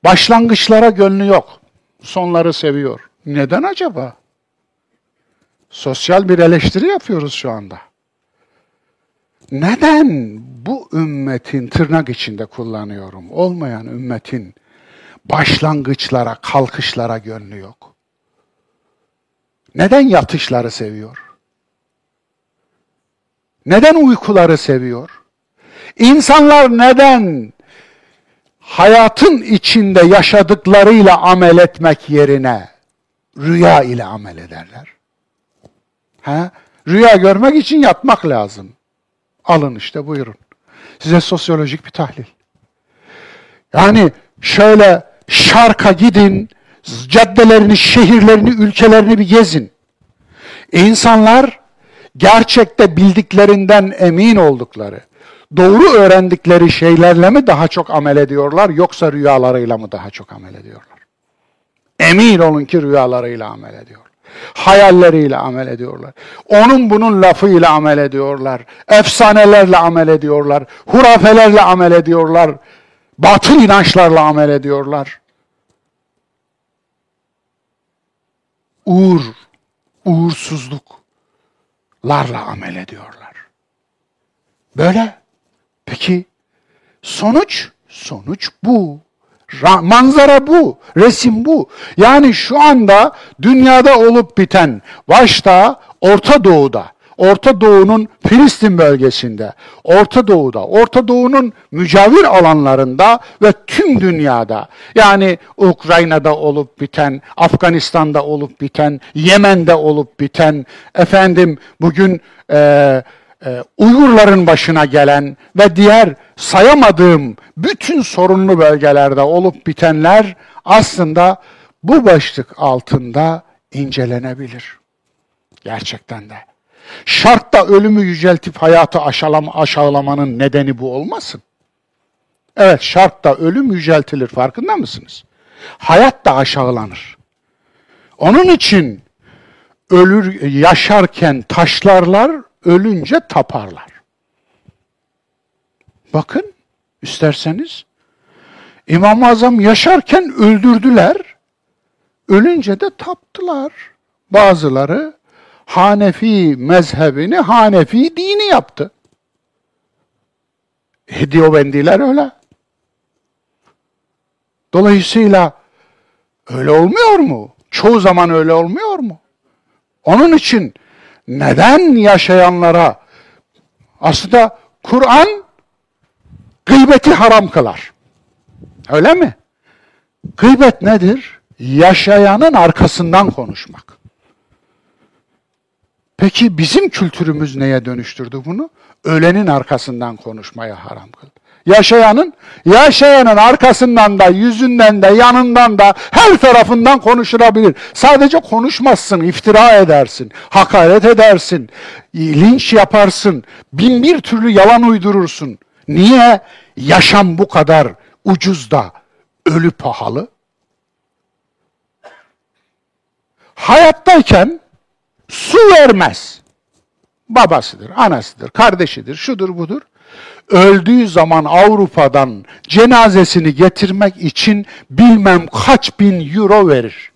Başlangıçlara gönlü yok sonları seviyor. Neden acaba? Sosyal bir eleştiri yapıyoruz şu anda. Neden bu ümmetin tırnak içinde kullanıyorum olmayan ümmetin başlangıçlara, kalkışlara gönlü yok? Neden yatışları seviyor? Neden uykuları seviyor? İnsanlar neden hayatın içinde yaşadıklarıyla amel etmek yerine rüya ile amel ederler. Ha? Rüya görmek için yatmak lazım. Alın işte buyurun. Size sosyolojik bir tahlil. Yani şöyle şarka gidin, caddelerini, şehirlerini, ülkelerini bir gezin. İnsanlar gerçekte bildiklerinden emin oldukları, doğru öğrendikleri şeylerle mi daha çok amel ediyorlar yoksa rüyalarıyla mı daha çok amel ediyorlar? Emin olun ki rüyalarıyla amel ediyorlar. Hayalleriyle amel ediyorlar. Onun bunun lafıyla amel ediyorlar. Efsanelerle amel ediyorlar. Hurafelerle amel ediyorlar. Batıl inançlarla amel ediyorlar. Uğur, uğursuzluklarla amel ediyorlar. Böyle. Peki sonuç? Sonuç bu. Ra- manzara bu, resim bu. Yani şu anda dünyada olup biten, başta Orta Doğu'da, Orta Doğu'nun Filistin bölgesinde, Orta Doğu'da, Orta Doğu'nun mücavir alanlarında ve tüm dünyada, yani Ukrayna'da olup biten, Afganistan'da olup biten, Yemen'de olup biten, efendim bugün e, e, Uygurların başına gelen ve diğer sayamadığım bütün sorunlu bölgelerde olup bitenler aslında bu başlık altında incelenebilir. Gerçekten de. Şartta ölümü yüceltip hayatı aşağılama, aşağılamanın nedeni bu olmasın? Evet şartta ölüm yüceltilir farkında mısınız? Hayat da aşağılanır. Onun için ölür yaşarken taşlarlar, ölünce taparlar. Bakın isterseniz İmam-ı Azam yaşarken öldürdüler, ölünce de taptılar. Bazıları Hanefi mezhebini Hanefi dini yaptı. E, Diyobendiler öyle. Dolayısıyla öyle olmuyor mu? Çoğu zaman öyle olmuyor mu? Onun için neden yaşayanlara aslında Kur'an gıybeti haram kılar. Öyle mi? Gıybet nedir? Yaşayanın arkasından konuşmak. Peki bizim kültürümüz neye dönüştürdü bunu? Ölenin arkasından konuşmaya haram kıldı. Yaşayanın, yaşayanın arkasından da, yüzünden de, yanından da, her tarafından konuşulabilir. Sadece konuşmazsın, iftira edersin, hakaret edersin, linç yaparsın, bin bir türlü yalan uydurursun. Niye? Yaşam bu kadar ucuz da ölü pahalı. Hayattayken su vermez. Babasıdır, anasıdır, kardeşidir, şudur budur. Öldüğü zaman Avrupa'dan cenazesini getirmek için bilmem kaç bin euro verir.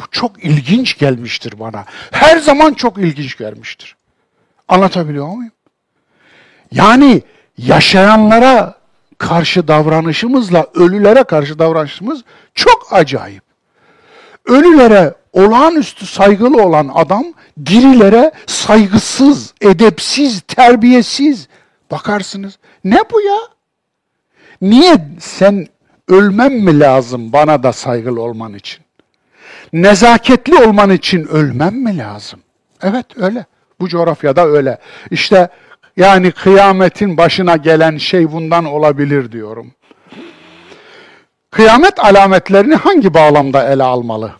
Bu çok ilginç gelmiştir bana. Her zaman çok ilginç gelmiştir. Anlatabiliyor muyum? Yani yaşayanlara karşı davranışımızla ölülere karşı davranışımız çok acayip. Ölülere olağanüstü saygılı olan adam dirilere saygısız, edepsiz, terbiyesiz bakarsınız. Ne bu ya? Niye sen ölmem mi lazım bana da saygılı olman için? Nezaketli olman için ölmem mi lazım? Evet öyle. Bu coğrafyada öyle. İşte yani kıyametin başına gelen şey bundan olabilir diyorum. Kıyamet alametlerini hangi bağlamda ele almalı?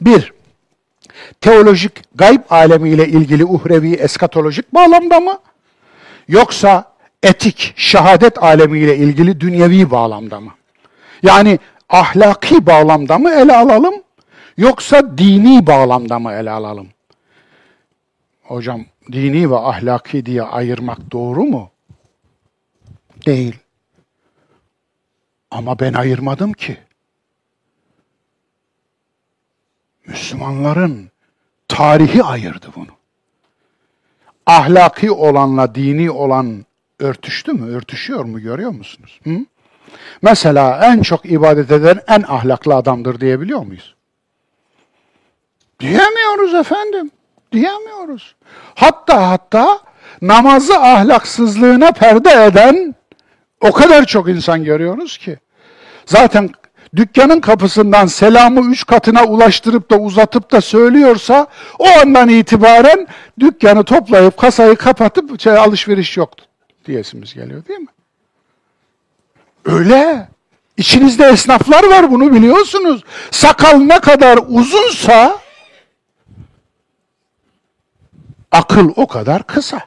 Bir, teolojik gayb alemiyle ilgili uhrevi eskatolojik bağlamda mı? Yoksa etik, şehadet alemiyle ilgili dünyevi bağlamda mı? Yani ahlaki bağlamda mı ele alalım yoksa dini bağlamda mı ele alalım? Hocam dini ve ahlaki diye ayırmak doğru mu? Değil. Ama ben ayırmadım ki. Müslümanların tarihi ayırdı bunu. Ahlaki olanla dini olan örtüştü mü? Örtüşüyor mu? Görüyor musunuz? Hı? Mesela en çok ibadet eden en ahlaklı adamdır diyebiliyor muyuz? Diyemiyoruz efendim. Diyemiyoruz. Hatta hatta namazı ahlaksızlığına perde eden o kadar çok insan görüyoruz ki. Zaten dükkanın kapısından selamı üç katına ulaştırıp da uzatıp da söylüyorsa o andan itibaren dükkanı toplayıp kasayı kapatıp şey, alışveriş yoktu diyesimiz geliyor değil mi? Öyle. İçinizde esnaflar var bunu biliyorsunuz. Sakal ne kadar uzunsa akıl o kadar kısa.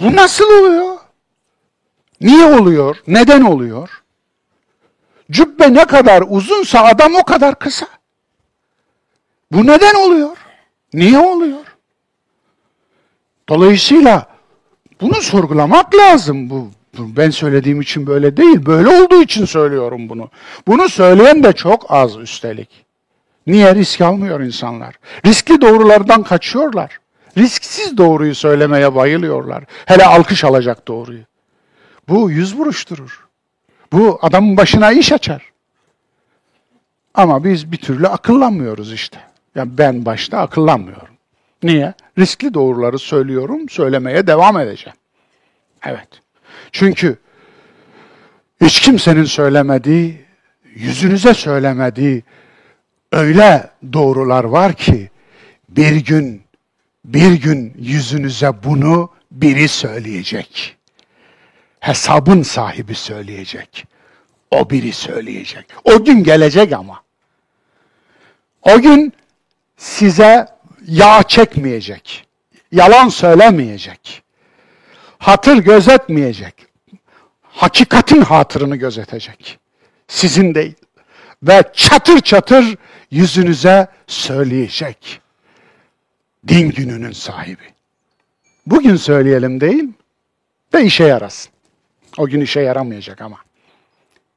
Bu nasıl oluyor? Niye oluyor? Neden oluyor? Cübbe ne kadar uzunsa adam o kadar kısa. Bu neden oluyor? Niye oluyor? Dolayısıyla bunu sorgulamak lazım. Bu ben söylediğim için böyle değil. Böyle olduğu için söylüyorum bunu. Bunu söyleyen de çok az üstelik. Niye risk almıyor insanlar? Riskli doğrulardan kaçıyorlar. Risksiz doğruyu söylemeye bayılıyorlar. Hele alkış alacak doğruyu. Bu yüz vuruşturur. Bu adamın başına iş açar. Ama biz bir türlü akıllanmıyoruz işte. Ya ben başta akıllanmıyorum. Niye? Riskli doğruları söylüyorum, söylemeye devam edeceğim. Evet. Çünkü hiç kimsenin söylemediği, yüzünüze söylemediği öyle doğrular var ki bir gün bir gün yüzünüze bunu biri söyleyecek. Hesabın sahibi söyleyecek. O biri söyleyecek. O gün gelecek ama. O gün size yağ çekmeyecek. Yalan söylemeyecek. Hatır gözetmeyecek. Hakikatin hatırını gözetecek. Sizin değil. Ve çatır çatır yüzünüze söyleyecek. Din gününün sahibi. Bugün söyleyelim değil de işe yarasın. O gün işe yaramayacak ama.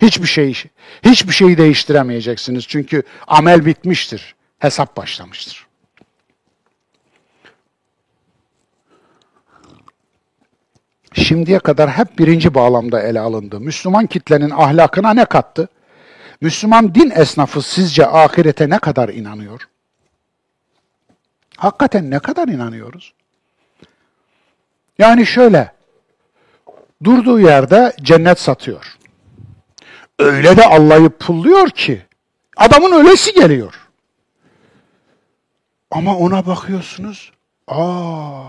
Hiçbir şey hiçbir şeyi değiştiremeyeceksiniz çünkü amel bitmiştir. Hesap başlamıştır. Şimdiye kadar hep birinci bağlamda ele alındı. Müslüman kitlenin ahlakına ne kattı? Müslüman din esnafı sizce ahirete ne kadar inanıyor? Hakikaten ne kadar inanıyoruz? Yani şöyle, durduğu yerde cennet satıyor. Öyle de Allah'ı pulluyor ki, adamın ölesi geliyor. Ama ona bakıyorsunuz, aa,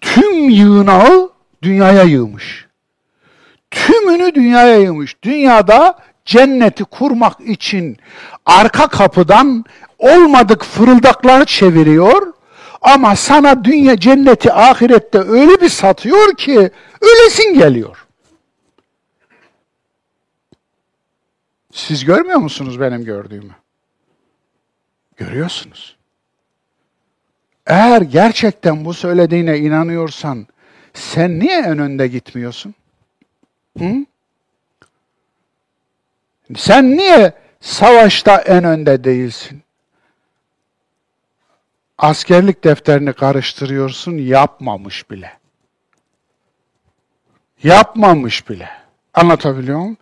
tüm yığınağı dünyaya yığmış. Tümünü dünyaya yığmış. Dünyada cenneti kurmak için arka kapıdan olmadık fırıldaklar çeviriyor ama sana dünya cenneti ahirette öyle bir satıyor ki ölesin geliyor. Siz görmüyor musunuz benim gördüğümü? Görüyorsunuz. Eğer gerçekten bu söylediğine inanıyorsan sen niye en önde gitmiyorsun? Hı? Sen niye savaşta en önde değilsin? Askerlik defterini karıştırıyorsun, yapmamış bile. Yapmamış bile. Anlatabiliyor muyum?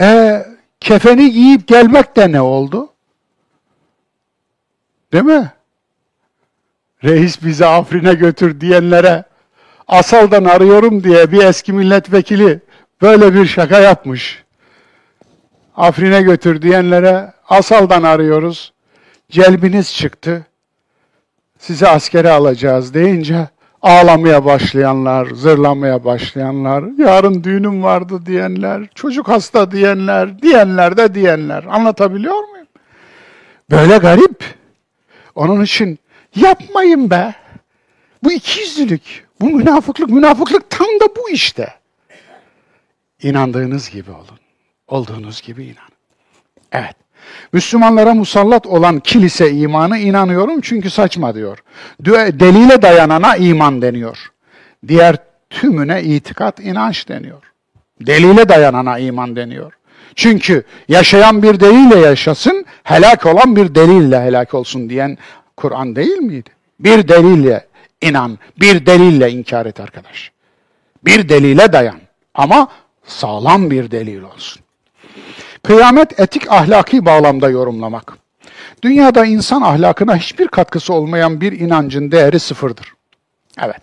E, kefeni giyip gelmek de ne oldu? Değil mi? Reis bizi Afrin'e götür diyenlere Asal'dan arıyorum diye bir eski milletvekili böyle bir şaka yapmış. Afrin'e götür diyenlere Asal'dan arıyoruz. Celbiniz çıktı. Sizi askere alacağız deyince ağlamaya başlayanlar, zırlamaya başlayanlar, yarın düğünüm vardı diyenler, çocuk hasta diyenler, diyenler de diyenler. Anlatabiliyor muyum? Böyle garip. Onun için yapmayın be. Bu ikiyüzlülük, bu münafıklık, münafıklık tam da bu işte. İnandığınız gibi olun. Olduğunuz gibi inanın. Evet. Müslümanlara musallat olan kilise imanı inanıyorum çünkü saçma diyor. Delile dayanana iman deniyor. Diğer tümüne itikat, inanç deniyor. Delile dayanana iman deniyor. Çünkü yaşayan bir delille yaşasın, helak olan bir delille helak olsun diyen Kur'an değil miydi? Bir delille inan, bir delille inkar et arkadaş. Bir delile dayan ama sağlam bir delil olsun. Kıyamet etik ahlaki bağlamda yorumlamak. Dünyada insan ahlakına hiçbir katkısı olmayan bir inancın değeri sıfırdır. Evet.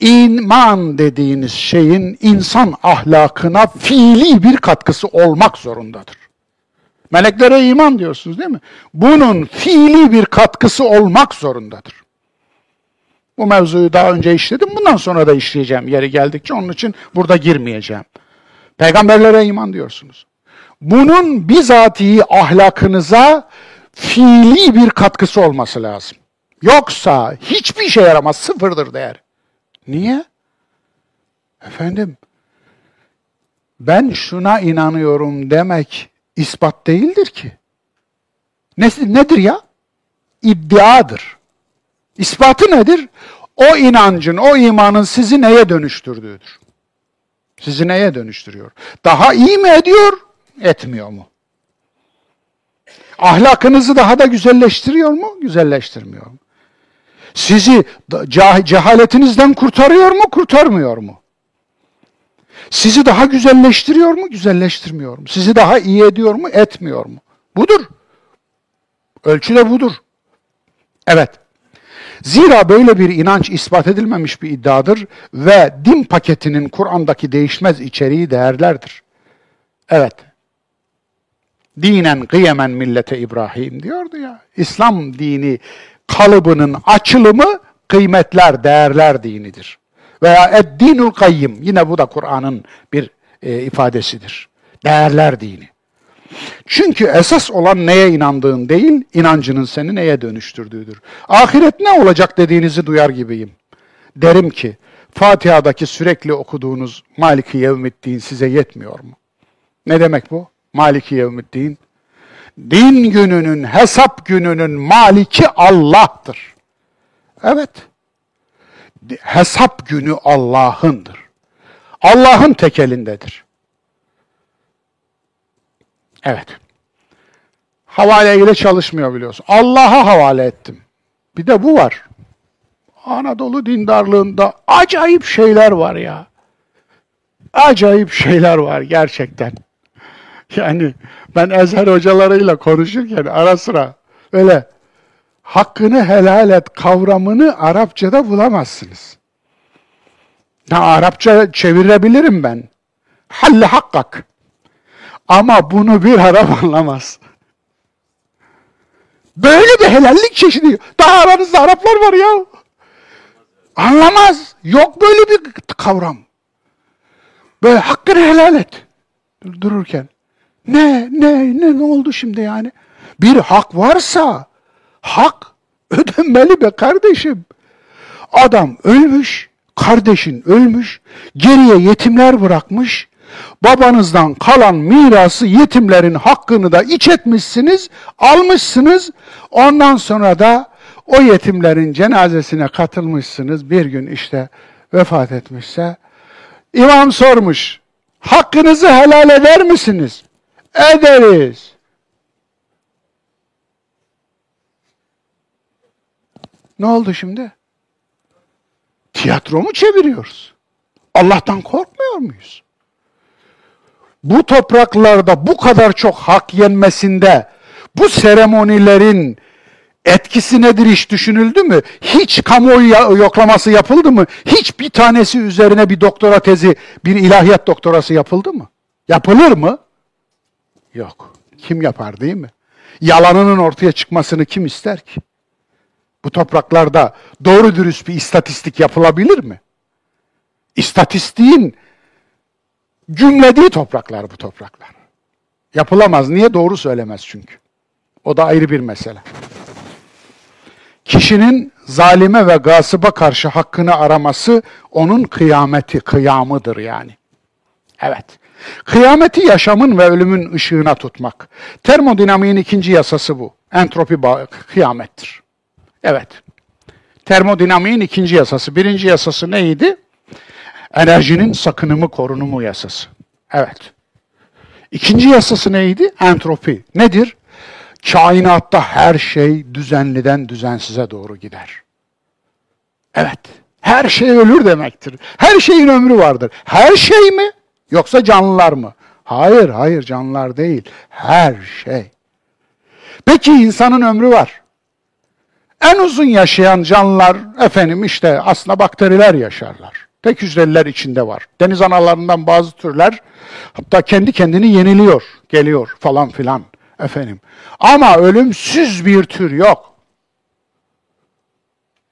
İman dediğiniz şeyin insan ahlakına fiili bir katkısı olmak zorundadır. Meleklere iman diyorsunuz değil mi? Bunun fiili bir katkısı olmak zorundadır. Bu mevzuyu daha önce işledim, bundan sonra da işleyeceğim yeri geldikçe. Onun için burada girmeyeceğim. Peygamberlere iman diyorsunuz. Bunun bizatihi ahlakınıza fiili bir katkısı olması lazım. Yoksa hiçbir şey yaramaz, sıfırdır değer. Niye? Efendim, ben şuna inanıyorum demek ispat değildir ki. Nedir ya? İddiadır. İspatı nedir? O inancın, o imanın sizi neye dönüştürdüğüdür. Sizi neye dönüştürüyor? Daha iyi mi ediyor, etmiyor mu? Ahlakınızı daha da güzelleştiriyor mu, güzelleştirmiyor mu? Sizi cehaletinizden kurtarıyor mu, kurtarmıyor mu? Sizi daha güzelleştiriyor mu, güzelleştirmiyor mu? Sizi daha iyi ediyor mu, etmiyor mu? Budur. Ölçü de budur. Evet. Zira böyle bir inanç ispat edilmemiş bir iddiadır ve din paketinin Kur'an'daki değişmez içeriği değerlerdir. Evet. Dinen kıyemen millete İbrahim diyordu ya. İslam dini kalıbının açılımı kıymetler, değerler dinidir. Veya ed-dinul kayyim yine bu da Kur'an'ın bir e, ifadesidir. Değerler dini. Çünkü esas olan neye inandığın değil, inancının seni neye dönüştürdüğüdür. Ahiret ne olacak dediğinizi duyar gibiyim. Derim ki, Fatiha'daki sürekli okuduğunuz Maliki Yevmiddin size yetmiyor mu? Ne demek bu? Maliki Yevmiddin. Din gününün, hesap gününün maliki Allah'tır. Evet. Hesap günü Allah'ındır. Allah'ın tekelindedir. Evet. Havale ile çalışmıyor biliyorsun. Allah'a havale ettim. Bir de bu var. Anadolu dindarlığında acayip şeyler var ya. Acayip şeyler var gerçekten. Yani ben Ezher hocalarıyla konuşurken ara sıra öyle hakkını helal et kavramını Arapçada bulamazsınız. Ya Arapça çevirebilirim ben. Halle hakkak. Ama bunu bir Arap anlamaz. Böyle bir helallik çeşidi. Daha aranızda Araplar var ya. Anlamaz. Yok böyle bir kavram. Böyle hakkını helal et. Dururken. Ne, ne, ne, ne oldu şimdi yani? Bir hak varsa hak ödenmeli be kardeşim. Adam ölmüş, kardeşin ölmüş, geriye yetimler bırakmış. Babanızdan kalan mirası yetimlerin hakkını da iç etmişsiniz, almışsınız. Ondan sonra da o yetimlerin cenazesine katılmışsınız. Bir gün işte vefat etmişse imam sormuş. Hakkınızı helal eder misiniz? Ederiz. Ne oldu şimdi? Tiyatro mu çeviriyoruz? Allah'tan korkmuyor muyuz? Bu topraklarda bu kadar çok hak yenmesinde bu seremonilerin etkisi nedir hiç düşünüldü mü? Hiç kamuoyu yoklaması yapıldı mı? Hiç bir tanesi üzerine bir doktora tezi, bir ilahiyat doktorası yapıldı mı? Yapılır mı? Yok. Kim yapar değil mi? Yalanının ortaya çıkmasını kim ister ki? Bu topraklarda doğru dürüst bir istatistik yapılabilir mi? İstatistiğin cümlediği topraklar bu topraklar. Yapılamaz. Niye? Doğru söylemez çünkü. O da ayrı bir mesele. Kişinin zalime ve gasıba karşı hakkını araması onun kıyameti, kıyamıdır yani. Evet. Kıyameti yaşamın ve ölümün ışığına tutmak. Termodinamiğin ikinci yasası bu. Entropi kıyamettir. Evet. Termodinamiğin ikinci yasası. Birinci yasası neydi? Enerjinin sakınımı korunumu yasası. Evet. İkinci yasası neydi? Entropi. Nedir? Kainatta her şey düzenliden düzensize doğru gider. Evet. Her şey ölür demektir. Her şeyin ömrü vardır. Her şey mi? Yoksa canlılar mı? Hayır, hayır canlılar değil. Her şey. Peki insanın ömrü var. En uzun yaşayan canlılar efendim işte aslında bakteriler yaşarlar. Tek hücreliler içinde var. Deniz analarından bazı türler hatta kendi kendini yeniliyor, geliyor falan filan efendim. Ama ölümsüz bir tür yok.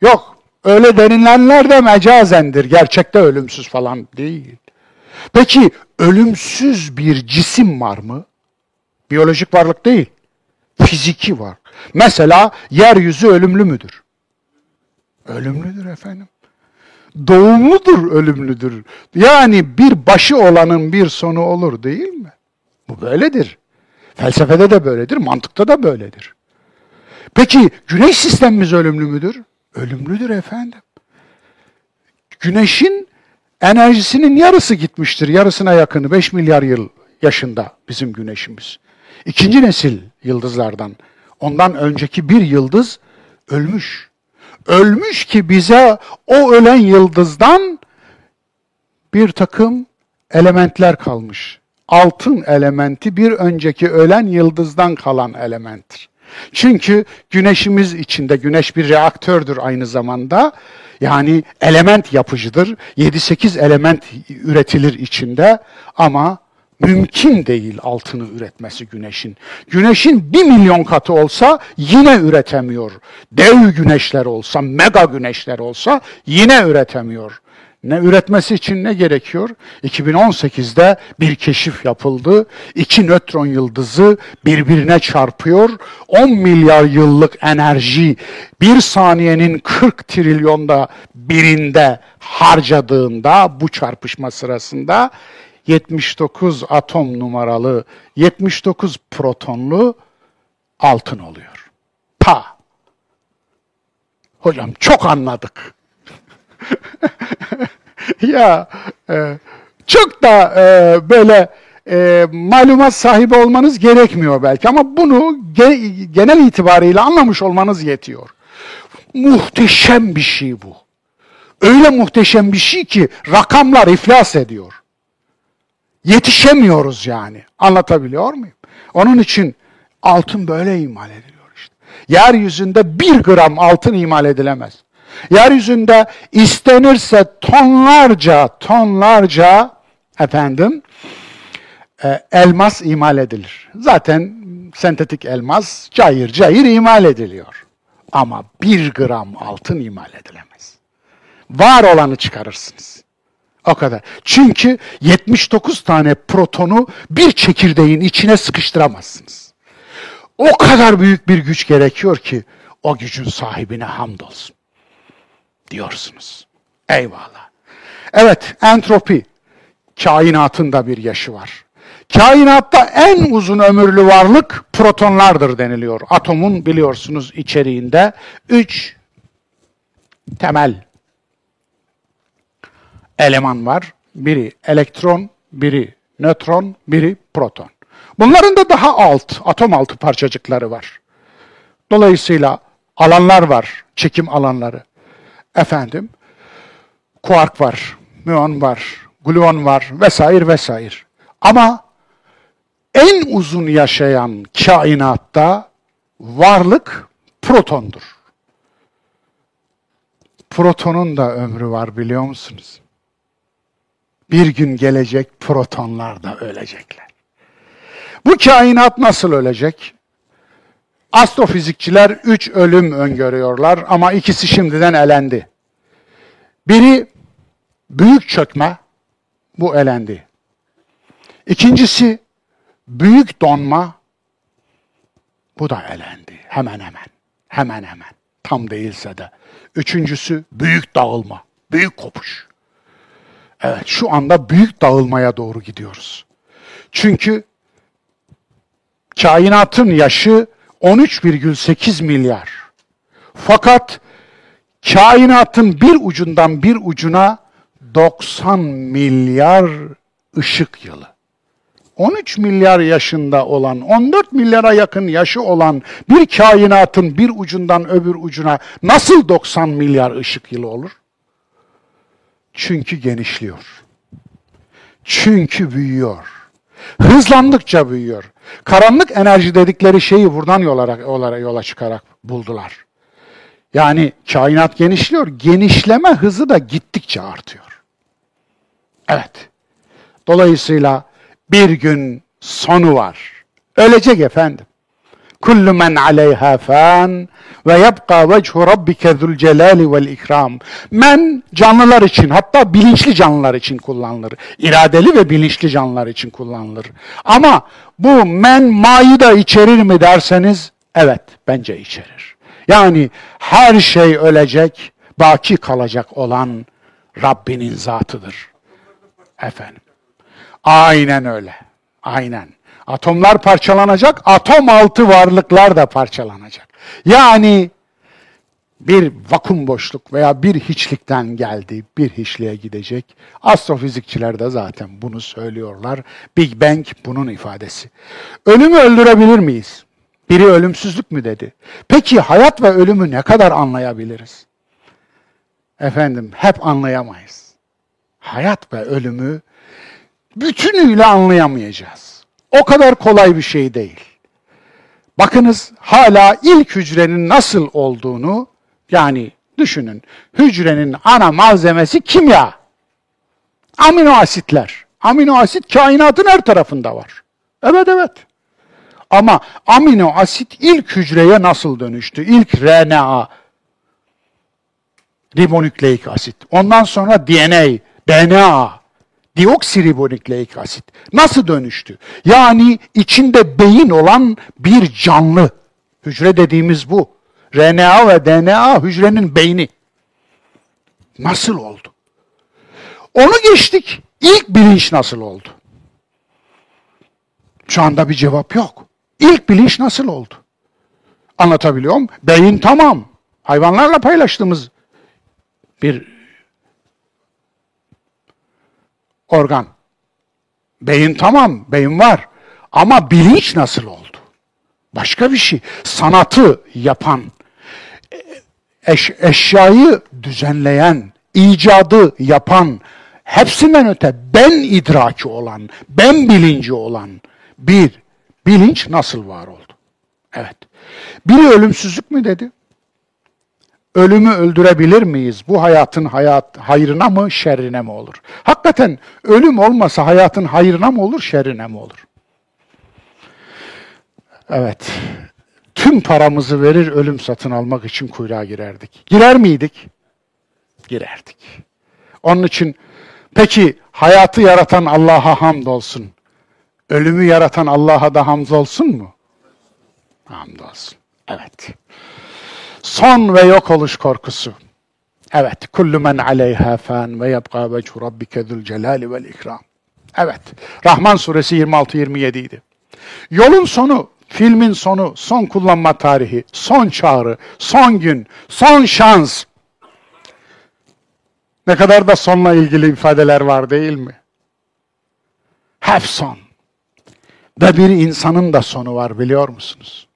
Yok. Öyle denilenler de mecazendir. Gerçekte ölümsüz falan değil. Peki ölümsüz bir cisim var mı? Biyolojik varlık değil. Fiziki var. Mesela yeryüzü ölümlü müdür? Ölümlüdür efendim. Doğumludur, ölümlüdür. Yani bir başı olanın bir sonu olur değil mi? Bu böyledir. Felsefede de böyledir, mantıkta da böyledir. Peki güneş sistemimiz ölümlü müdür? Ölümlüdür efendim. Güneşin enerjisinin yarısı gitmiştir. Yarısına yakını 5 milyar yıl yaşında bizim güneşimiz. İkinci nesil yıldızlardan. Ondan önceki bir yıldız ölmüş. Ölmüş ki bize o ölen yıldızdan bir takım elementler kalmış. Altın elementi bir önceki ölen yıldızdan kalan elementtir. Çünkü güneşimiz içinde, güneş bir reaktördür aynı zamanda. Yani element yapıcıdır. 7-8 element üretilir içinde ama mümkün değil altını üretmesi güneşin. Güneşin bir milyon katı olsa yine üretemiyor. Dev güneşler olsa, mega güneşler olsa yine üretemiyor. Ne üretmesi için ne gerekiyor? 2018'de bir keşif yapıldı. İki nötron yıldızı birbirine çarpıyor. 10 milyar yıllık enerji bir saniyenin 40 trilyonda birinde harcadığında bu çarpışma sırasında 79 atom numaralı 79 protonlu altın oluyor. Pa! Hocam çok anladık. ya e, çok da e, böyle e, malumat sahibi olmanız gerekmiyor belki ama bunu ge, genel itibariyle anlamış olmanız yetiyor. Muhteşem bir şey bu. Öyle muhteşem bir şey ki rakamlar iflas ediyor. Yetişemiyoruz yani. Anlatabiliyor muyum? Onun için altın böyle imal ediliyor işte. Yeryüzünde bir gram altın imal edilemez. Yeryüzünde istenirse tonlarca, tonlarca efendim e, elmas imal edilir. Zaten sentetik elmas cayır cayır imal ediliyor. Ama bir gram altın imal edilemez. Var olanı çıkarırsınız. O kadar. Çünkü 79 tane protonu bir çekirdeğin içine sıkıştıramazsınız. O kadar büyük bir güç gerekiyor ki o gücün sahibine hamdolsun diyorsunuz. Eyvallah. Evet, entropi kainatın da bir yaşı var. Kainatta en uzun ömürlü varlık protonlardır deniliyor. Atomun biliyorsunuz içeriğinde üç temel eleman var. Biri elektron, biri nötron, biri proton. Bunların da daha alt, atom altı parçacıkları var. Dolayısıyla alanlar var, çekim alanları. Efendim, kuark var, müon var, gluon var vesaire vesaire. Ama en uzun yaşayan kainatta varlık protondur. Protonun da ömrü var biliyor musunuz? Bir gün gelecek protonlar da ölecekler. Bu kainat nasıl ölecek? Astrofizikçiler üç ölüm öngörüyorlar ama ikisi şimdiden elendi. Biri büyük çökme, bu elendi. İkincisi büyük donma, bu da elendi. Hemen hemen, hemen hemen. Tam değilse de. Üçüncüsü büyük dağılma, büyük kopuş. Evet, şu anda büyük dağılmaya doğru gidiyoruz. Çünkü kainatın yaşı 13,8 milyar. Fakat kainatın bir ucundan bir ucuna 90 milyar ışık yılı. 13 milyar yaşında olan, 14 milyara yakın yaşı olan bir kainatın bir ucundan öbür ucuna nasıl 90 milyar ışık yılı olur? Çünkü genişliyor. Çünkü büyüyor. Hızlandıkça büyüyor. Karanlık enerji dedikleri şeyi buradan yola, yola, yola çıkarak buldular. Yani kainat genişliyor. Genişleme hızı da gittikçe artıyor. Evet. Dolayısıyla bir gün sonu var. Ölecek efendim. Kullu men aleyha fan ve yebqa vechu rabbike zul celali vel ikram. Men canlılar için hatta bilinçli canlılar için kullanılır. İradeli ve bilinçli canlılar için kullanılır. Ama bu men ma'yı da içerir mi derseniz evet bence içerir. Yani her şey ölecek, baki kalacak olan Rabbinin zatıdır. Efendim. Aynen öyle. Aynen. Atomlar parçalanacak, atom altı varlıklar da parçalanacak. Yani bir vakum boşluk veya bir hiçlikten geldi, bir hiçliğe gidecek. Astrofizikçiler de zaten bunu söylüyorlar. Big Bang bunun ifadesi. Ölümü öldürebilir miyiz? Biri ölümsüzlük mü dedi? Peki hayat ve ölümü ne kadar anlayabiliriz? Efendim hep anlayamayız. Hayat ve ölümü bütünüyle anlayamayacağız. O kadar kolay bir şey değil. Bakınız hala ilk hücrenin nasıl olduğunu yani düşünün. Hücrenin ana malzemesi kimya. Amino asitler. Amino asit kainatın her tarafında var. Evet evet. Ama amino asit ilk hücreye nasıl dönüştü? İlk RNA, ribonükleik asit. Ondan sonra DNA, DNA, deoksiribonükleik asit. Nasıl dönüştü? Yani içinde beyin olan bir canlı. Hücre dediğimiz bu. RNA ve DNA hücrenin beyni. Nasıl oldu? Onu geçtik. İlk bilinç nasıl oldu? Şu anda bir cevap yok. İlk bilinç nasıl oldu? Anlatabiliyor muyum? Beyin tamam. Hayvanlarla paylaştığımız bir organ. Beyin tamam, beyin var. Ama bilinç nasıl oldu? Başka bir şey. Sanatı yapan, eş, eşyayı düzenleyen, icadı yapan, hepsinden öte ben idraki olan, ben bilinci olan bir bilinç nasıl var oldu? Evet. Biri ölümsüzlük mü dedi? Ölümü öldürebilir miyiz? Bu hayatın hayat hayrına mı, şerrine mi olur? Hakikaten ölüm olmasa hayatın hayrına mı olur, şerrine mi olur? Evet tüm paramızı verir ölüm satın almak için kuyruğa girerdik. Girer miydik? Girerdik. Onun için peki hayatı yaratan Allah'a hamdolsun. Ölümü yaratan Allah'a da hamdolsun mu? Hamdolsun. Evet. Son ve yok oluş korkusu. Evet. Kullu men aleyha fan ve yebqa vechu rabbike zul celali vel ikram. Evet. Rahman suresi 26-27 idi. Yolun sonu filmin sonu, son kullanma tarihi, son çağrı, son gün, son şans. Ne kadar da sonla ilgili ifadeler var değil mi? Hep son. Ve bir insanın da sonu var biliyor musunuz?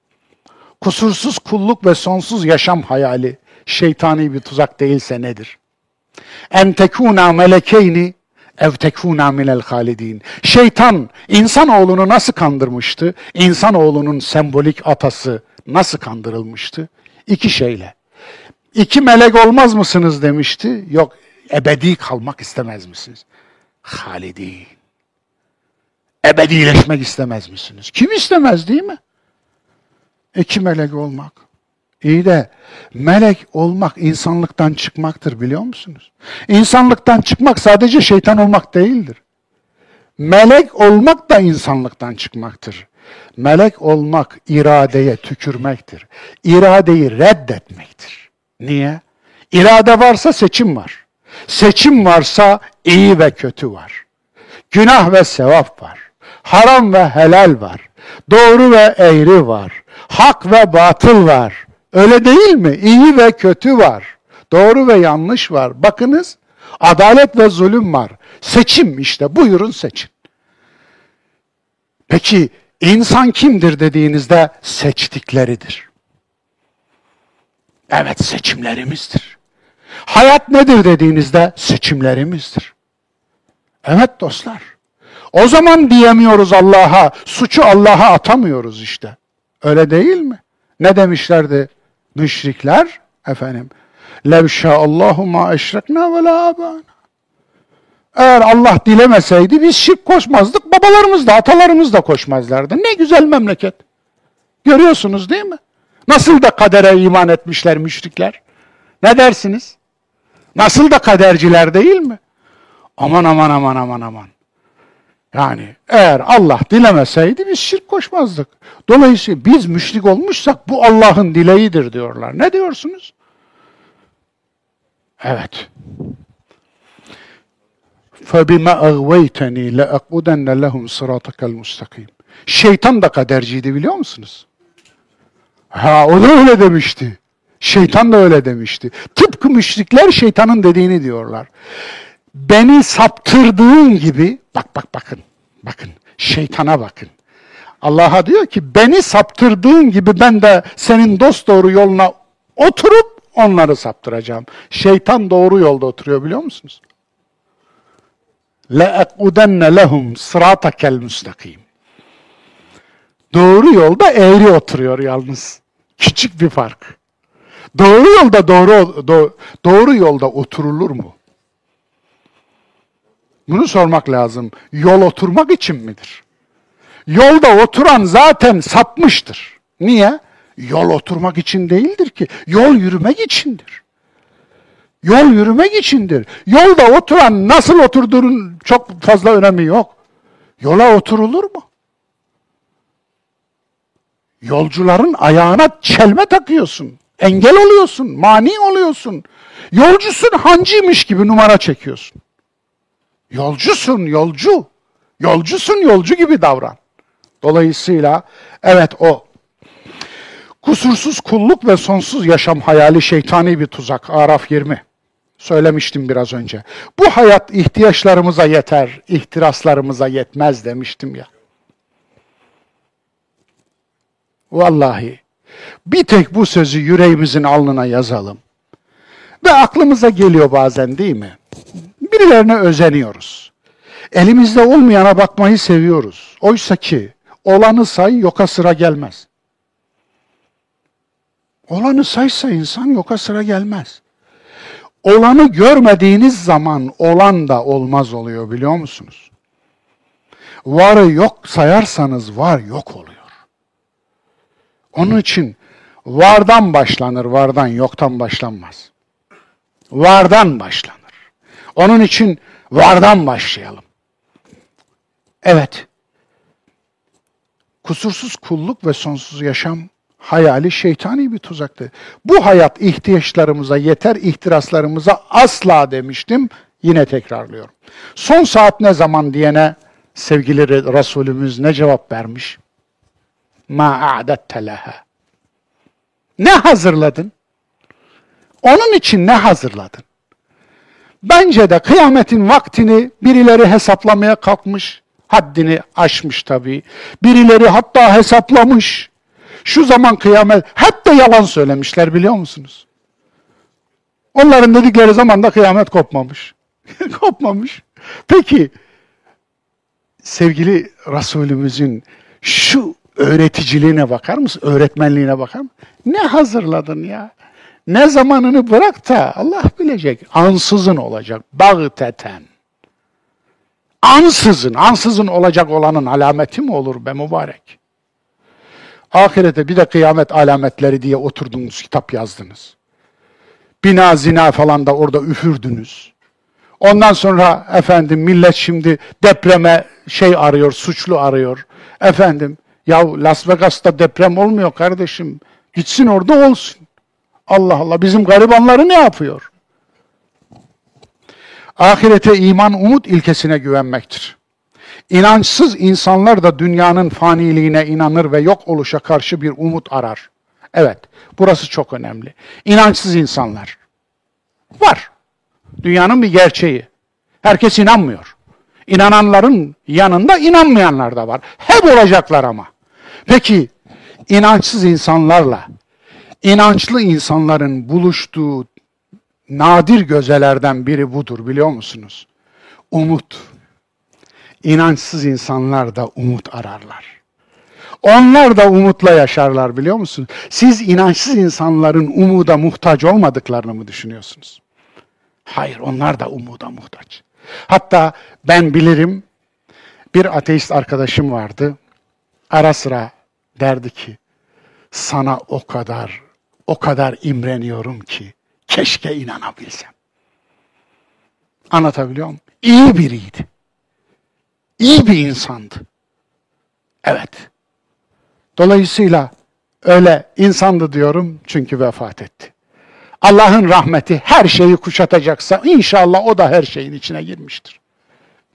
Kusursuz kulluk ve sonsuz yaşam hayali şeytani bir tuzak değilse nedir? En tekuna melekeyni ev tekfuna minel halidin. Şeytan insanoğlunu nasıl kandırmıştı? İnsanoğlunun sembolik atası nasıl kandırılmıştı? İki şeyle. İki melek olmaz mısınız demişti. Yok ebedi kalmak istemez misiniz? Halidin. Ebedileşmek istemez misiniz? Kim istemez değil mi? İki melek olmak. İyi de melek olmak insanlıktan çıkmaktır biliyor musunuz? İnsanlıktan çıkmak sadece şeytan olmak değildir. Melek olmak da insanlıktan çıkmaktır. Melek olmak iradeye tükürmektir. İradeyi reddetmektir. Niye? İrade varsa seçim var. Seçim varsa iyi ve kötü var. Günah ve sevap var. Haram ve helal var. Doğru ve eğri var. Hak ve batıl var. Öyle değil mi? İyi ve kötü var. Doğru ve yanlış var. Bakınız adalet ve zulüm var. Seçim işte buyurun seçin. Peki insan kimdir dediğinizde seçtikleridir. Evet seçimlerimizdir. Hayat nedir dediğinizde seçimlerimizdir. Evet dostlar. O zaman diyemiyoruz Allah'a, suçu Allah'a atamıyoruz işte. Öyle değil mi? Ne demişlerdi müşrikler efendim levşa Allahu ma eşrekna ve abana. Eğer Allah dilemeseydi biz şirk koşmazdık. Babalarımız da atalarımız da koşmazlardı. Ne güzel memleket. Görüyorsunuz değil mi? Nasıl da kadere iman etmişler müşrikler. Ne dersiniz? Nasıl da kaderciler değil mi? Aman aman aman aman aman. Yani eğer Allah dilemeseydi biz şirk koşmazdık. Dolayısıyla biz müşrik olmuşsak bu Allah'ın dileğidir diyorlar. Ne diyorsunuz? Evet. فَبِمَا اَغْوَيْتَنِي لَاَقْعُدَنَّ لَهُمْ صِرَاطَكَ الْمُسْتَقِيمِ Şeytan da kaderciydi biliyor musunuz? Ha o da öyle demişti. Şeytan da öyle demişti. Tıpkı müşrikler şeytanın dediğini diyorlar. Beni saptırdığın gibi, bak bak bakın, bakın, şeytana bakın. Allah'a diyor ki beni saptırdığın gibi ben de senin dost doğru yoluna oturup onları saptıracağım. Şeytan doğru yolda oturuyor biliyor musunuz? لَاَقْعُدَنَّ لَهُمْ صِرَاطَكَ الْمُسْتَقِيمِ Doğru yolda eğri oturuyor yalnız. Küçük bir fark. Doğru yolda doğru do, doğru yolda oturulur mu? Bunu sormak lazım. Yol oturmak için midir? Yolda oturan zaten sapmıştır. Niye? Yol oturmak için değildir ki. Yol yürümek içindir. Yol yürümek içindir. Yolda oturan nasıl oturduğunun çok fazla önemi yok. Yola oturulur mu? Yolcuların ayağına çelme takıyorsun. Engel oluyorsun, mani oluyorsun. Yolcusun hancıymış gibi numara çekiyorsun. Yolcusun, yolcu. Yolcusun, yolcu gibi davran. Dolayısıyla evet o kusursuz kulluk ve sonsuz yaşam hayali şeytani bir tuzak. Araf 20. Söylemiştim biraz önce. Bu hayat ihtiyaçlarımıza yeter, ihtiraslarımıza yetmez demiştim ya. Vallahi bir tek bu sözü yüreğimizin alnına yazalım. Ve aklımıza geliyor bazen değil mi? Birilerine özeniyoruz. Elimizde olmayana bakmayı seviyoruz. Oysa ki olanı say yoka sıra gelmez. Olanı saysa insan yoka sıra gelmez. Olanı görmediğiniz zaman olan da olmaz oluyor biliyor musunuz? Varı yok sayarsanız var yok oluyor. Onun için vardan başlanır, vardan yoktan başlanmaz. Vardan başlanır. Onun için vardan başlayalım. Evet. Kusursuz kulluk ve sonsuz yaşam hayali şeytani bir tuzaktı. Bu hayat ihtiyaçlarımıza yeter, ihtiraslarımıza asla demiştim. Yine tekrarlıyorum. Son saat ne zaman diyene sevgili Resulümüz ne cevap vermiş? Ma a'datte leha. Ne hazırladın? Onun için ne hazırladın? Bence de kıyametin vaktini birileri hesaplamaya kalkmış, haddini aşmış tabii. Birileri hatta hesaplamış. Şu zaman kıyamet, hep de yalan söylemişler biliyor musunuz? Onların dedikleri zaman da kıyamet kopmamış. kopmamış. Peki, sevgili Resulümüzün şu öğreticiliğine bakar mısın? Öğretmenliğine bakar mısın? Ne hazırladın ya? Ne zamanını bırak da Allah bilecek. Ansızın olacak. Bağıteten. Ansızın, ansızın olacak olanın alameti mi olur be mübarek? Ahirete bir de kıyamet alametleri diye oturdunuz, kitap yazdınız. Bina zina falan da orada üfürdünüz. Ondan sonra efendim millet şimdi depreme şey arıyor, suçlu arıyor. Efendim ya Las Vegas'ta deprem olmuyor kardeşim. Gitsin orada olsun. Allah Allah bizim garibanları ne yapıyor? Ahirete iman umut ilkesine güvenmektir. İnançsız insanlar da dünyanın faniliğine inanır ve yok oluşa karşı bir umut arar. Evet, burası çok önemli. İnançsız insanlar var. Dünyanın bir gerçeği. Herkes inanmıyor. İnananların yanında inanmayanlar da var. Hep olacaklar ama. Peki inançsız insanlarla inançlı insanların buluştuğu nadir gözelerden biri budur biliyor musunuz? Umut. İnançsız insanlar da umut ararlar. Onlar da umutla yaşarlar biliyor musunuz? Siz inançsız insanların umuda muhtaç olmadıklarını mı düşünüyorsunuz? Hayır, onlar da umuda muhtaç. Hatta ben bilirim bir ateist arkadaşım vardı. Ara sıra derdi ki sana o kadar o kadar imreniyorum ki keşke inanabilsem. Anlatabiliyor muyum? İyi biriydi. İyi bir insandı. Evet. Dolayısıyla öyle insandı diyorum çünkü vefat etti. Allah'ın rahmeti her şeyi kuşatacaksa inşallah o da her şeyin içine girmiştir.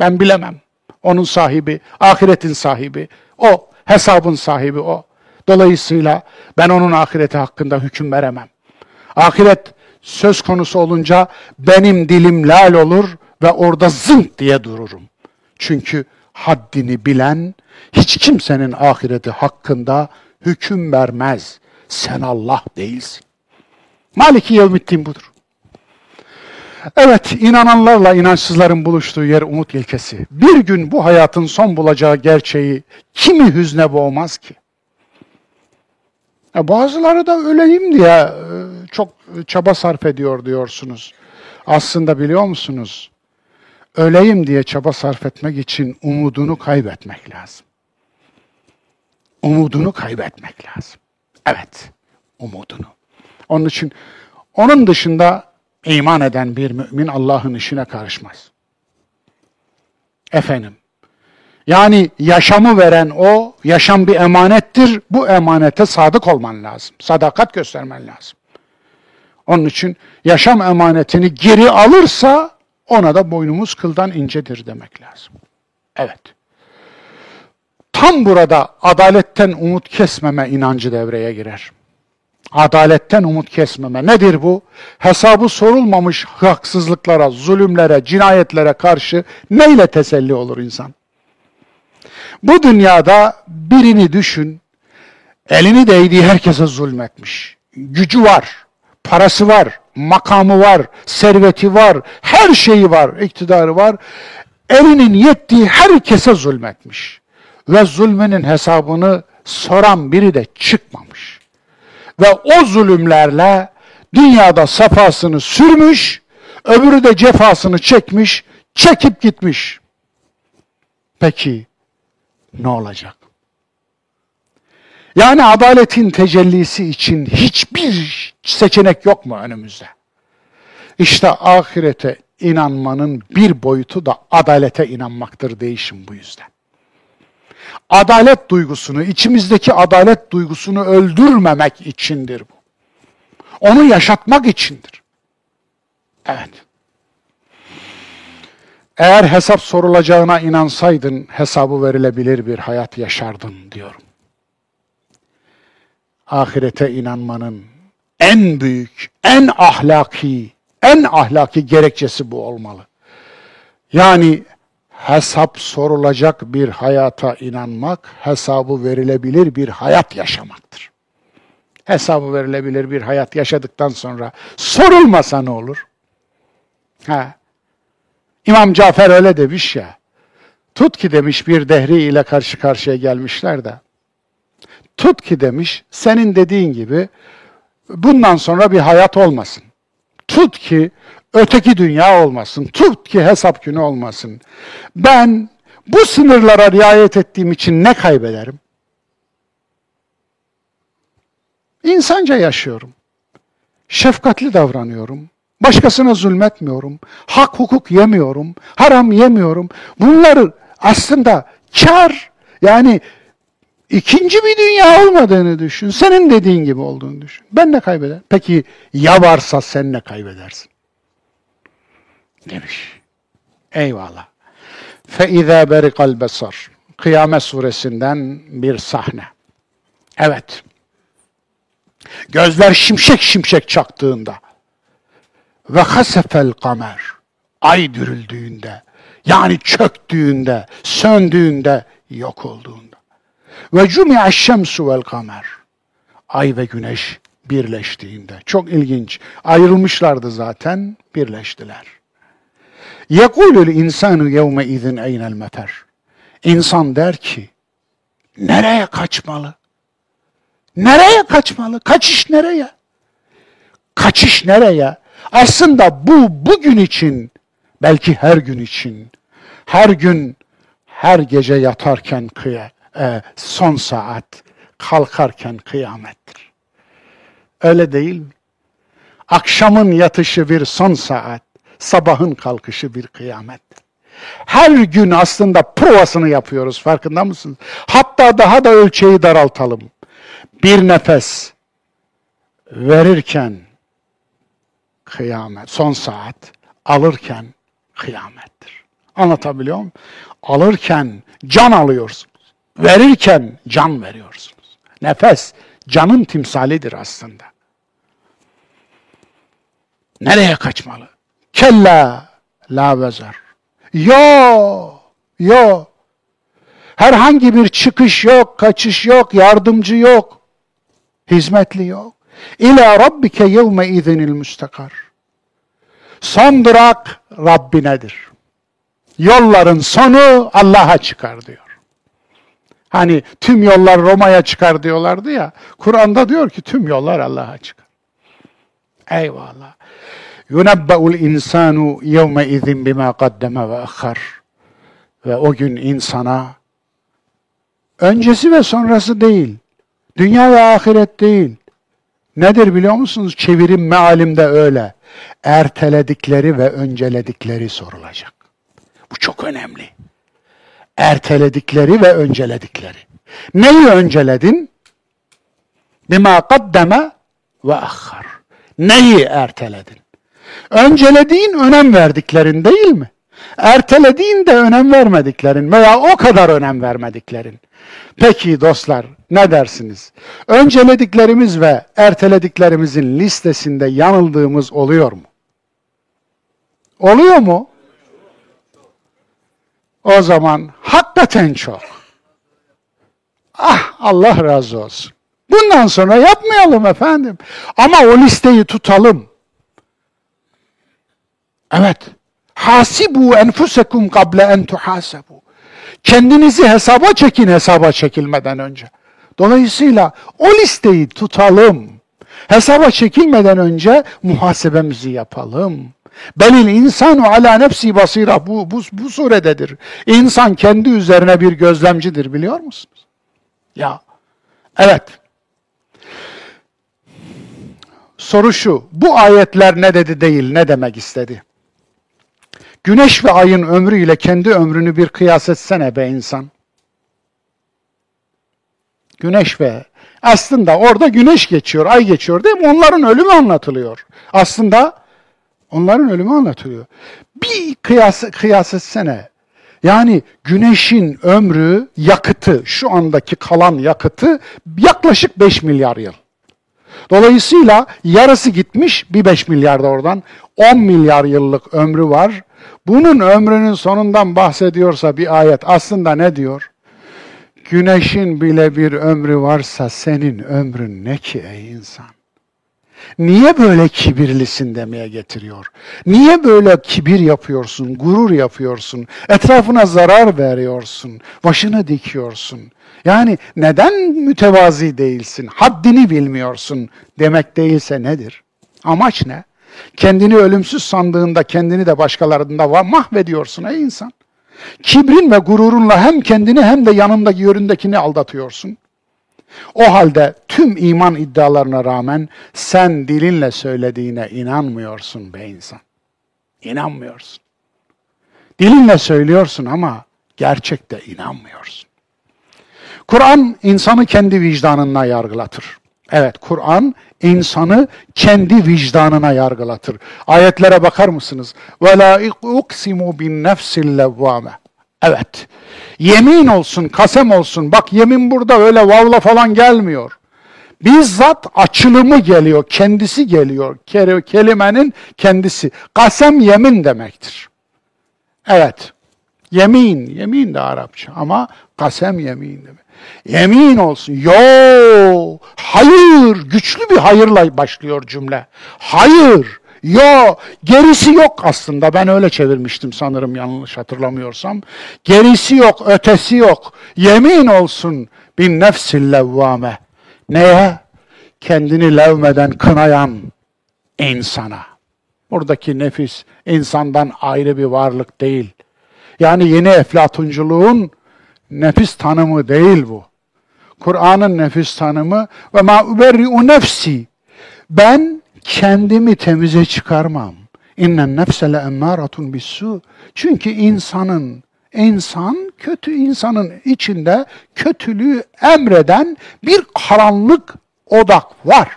Ben bilemem. Onun sahibi, ahiretin sahibi o, hesabın sahibi o. Dolayısıyla ben onun ahireti hakkında hüküm veremem. Ahiret söz konusu olunca benim dilim lal olur ve orada zınk diye dururum. Çünkü haddini bilen hiç kimsenin ahireti hakkında hüküm vermez. Sen Allah değilsin. Maliki yevmiddin budur. Evet, inananlarla inançsızların buluştuğu yer umut ilkesi. Bir gün bu hayatın son bulacağı gerçeği kimi hüzne boğmaz ki? Ya bazıları da öleyim diye e, çok çaba sarf ediyor diyorsunuz. Aslında biliyor musunuz? Öleyim diye çaba sarf etmek için umudunu kaybetmek lazım. Umudunu kaybetmek lazım. Evet, umudunu. Onun için onun dışında iman eden bir mümin Allah'ın işine karışmaz. Efendim, yani yaşamı veren o, yaşam bir emanettir. Bu emanete sadık olman lazım. Sadakat göstermen lazım. Onun için yaşam emanetini geri alırsa ona da boynumuz kıldan incedir demek lazım. Evet. Tam burada adaletten umut kesmeme inancı devreye girer. Adaletten umut kesmeme. Nedir bu? Hesabı sorulmamış haksızlıklara, zulümlere, cinayetlere karşı neyle teselli olur insan? Bu dünyada birini düşün, elini değdiği herkese zulmetmiş. Gücü var, parası var, makamı var, serveti var, her şeyi var, iktidarı var. Elinin yettiği herkese zulmetmiş. Ve zulmünün hesabını soran biri de çıkmamış. Ve o zulümlerle dünyada safasını sürmüş, öbürü de cefasını çekmiş, çekip gitmiş. Peki ne olacak? Yani adaletin tecellisi için hiçbir seçenek yok mu önümüzde? İşte ahirete inanmanın bir boyutu da adalete inanmaktır değişim bu yüzden. Adalet duygusunu, içimizdeki adalet duygusunu öldürmemek içindir bu. Onu yaşatmak içindir. Evet. Eğer hesap sorulacağına inansaydın hesabı verilebilir bir hayat yaşardın diyorum. Ahirete inanmanın en büyük, en ahlaki, en ahlaki gerekçesi bu olmalı. Yani hesap sorulacak bir hayata inanmak, hesabı verilebilir bir hayat yaşamaktır. Hesabı verilebilir bir hayat yaşadıktan sonra sorulmasa ne olur? Ha, İmam Cafer öyle demiş ya. Tut ki demiş bir dehri ile karşı karşıya gelmişler de. Tut ki demiş senin dediğin gibi bundan sonra bir hayat olmasın. Tut ki öteki dünya olmasın. Tut ki hesap günü olmasın. Ben bu sınırlara riayet ettiğim için ne kaybederim? İnsanca yaşıyorum. Şefkatli davranıyorum. Başkasına zulmetmiyorum. Hak hukuk yemiyorum. Haram yemiyorum. Bunları aslında kar yani ikinci bir dünya olmadığını düşün. Senin dediğin gibi olduğunu düşün. Ben ne kaybeder? Peki ya varsa sen ne kaybedersin? Demiş. Eyvallah. فَاِذَا بَرِقَ الْبَصَرِ Kıyamet suresinden bir sahne. Evet. Gözler şimşek şimşek çaktığında ve hasefel kamer ay dürüldüğünde yani çöktüğünde, söndüğünde, yok olduğunda. Ve cumi'a şemsu vel kamer ay ve güneş birleştiğinde. Çok ilginç. Ayrılmışlardı zaten, birleştiler. Yekulul insanu yevme izin eynel mefer. İnsan der ki, nereye kaçmalı? Nereye kaçmalı? Kaçış nereye? Kaçış nereye? Aslında bu bugün için, belki her gün için, her gün, her gece yatarken kıya, e, son saat, kalkarken kıyamettir. Öyle değil mi? Akşamın yatışı bir son saat, sabahın kalkışı bir kıyamettir. Her gün aslında provasını yapıyoruz farkında mısınız? Hatta daha da ölçeği daraltalım. Bir nefes verirken kıyamet, son saat alırken kıyamettir. Anlatabiliyor muyum? Alırken can alıyorsunuz. Verirken can veriyorsunuz. Nefes canın timsalidir aslında. Nereye kaçmalı? Kella la vezer. Yo, yo. Herhangi bir çıkış yok, kaçış yok, yardımcı yok. Hizmetli yok. İlâ rabbike yevme izinil müstakar. Son durak Rabbinedir. Yolların sonu Allah'a çıkar diyor. Hani tüm yollar Roma'ya çıkar diyorlardı ya. Kur'an'da diyor ki tüm yollar Allah'a çıkar. Eyvallah. Yunebbe'ul insanu yevme izin bima kaddeme ve akhar. Ve o gün insana öncesi ve sonrası değil, dünya ve ahiret değil. Nedir biliyor musunuz? Çevirim mealimde öyle. Erteledikleri ve önceledikleri sorulacak. Bu çok önemli. Erteledikleri ve önceledikleri. Neyi önceledin? Bima kaddeme ve akhar. Neyi erteledin? Öncelediğin önem verdiklerin değil mi? Ertelediğin de önem vermediklerin veya o kadar önem vermediklerin. Peki dostlar ne dersiniz? Öncelediklerimiz ve ertelediklerimizin listesinde yanıldığımız oluyor mu? Oluyor mu? O zaman hakikaten çok. Ah Allah razı olsun. Bundan sonra yapmayalım efendim. Ama o listeyi tutalım. Evet. Hasibu enfusekum kable en tuhasebu. Kendinizi hesaba çekin hesaba çekilmeden önce. Dolayısıyla o listeyi tutalım. Hesaba çekilmeden önce muhasebemizi yapalım. Belil insanu ala nefsi basira bu, bu, bu surededir. İnsan kendi üzerine bir gözlemcidir biliyor musunuz? Ya evet. Soru şu, bu ayetler ne dedi değil, ne demek istedi? Güneş ve ayın ömrüyle kendi ömrünü bir kıyas etsene be insan. Güneş ve aslında orada güneş geçiyor, ay geçiyor değil mi? Onların ölümü anlatılıyor. Aslında onların ölümü anlatılıyor. Bir kıyas, kıyas etsene. Yani güneşin ömrü, yakıtı, şu andaki kalan yakıtı yaklaşık 5 milyar yıl. Dolayısıyla yarısı gitmiş, bir 5 milyar da oradan 10 milyar yıllık ömrü var. Bunun ömrünün sonundan bahsediyorsa bir ayet aslında ne diyor? Güneşin bile bir ömrü varsa senin ömrün ne ki ey insan? Niye böyle kibirlisin demeye getiriyor? Niye böyle kibir yapıyorsun, gurur yapıyorsun, etrafına zarar veriyorsun, başını dikiyorsun? Yani neden mütevazi değilsin, haddini bilmiyorsun demek değilse nedir? Amaç ne? Kendini ölümsüz sandığında kendini de başkalarında mahvediyorsun ey insan. Kibrin ve gururunla hem kendini hem de yanındaki yöründekini aldatıyorsun. O halde tüm iman iddialarına rağmen sen dilinle söylediğine inanmıyorsun be insan. İnanmıyorsun. Dilinle söylüyorsun ama gerçekte inanmıyorsun. Kur'an insanı kendi vicdanına yargılatır. Evet, Kur'an insanı kendi vicdanına yargılatır. Ayetlere bakar mısınız? Ve la uksimu bin nefsil levvame. Evet. Yemin olsun, kasem olsun. Bak yemin burada öyle vavla falan gelmiyor. Bizzat açılımı geliyor, kendisi geliyor. Kelimenin kendisi. Kasem yemin demektir. Evet. Yemin, yemin de Arapça ama kasem yemin demek. Yemin olsun. Yo, hayır, güçlü bir hayırla başlıyor cümle. Hayır, yo, gerisi yok aslında. Ben öyle çevirmiştim sanırım yanlış hatırlamıyorsam. Gerisi yok, ötesi yok. Yemin olsun bin nefsil levvame. Neye? Kendini levmeden kınayan insana. Buradaki nefis insandan ayrı bir varlık değil. Yani yeni eflatunculuğun nefis tanımı değil bu. Kur'an'ın nefis tanımı ve ma uberri'u nefsi. Ben kendimi temize çıkarmam. İnnen nefse le emmâratun bissu. Çünkü insanın insan kötü insanın içinde kötülüğü emreden bir karanlık odak var.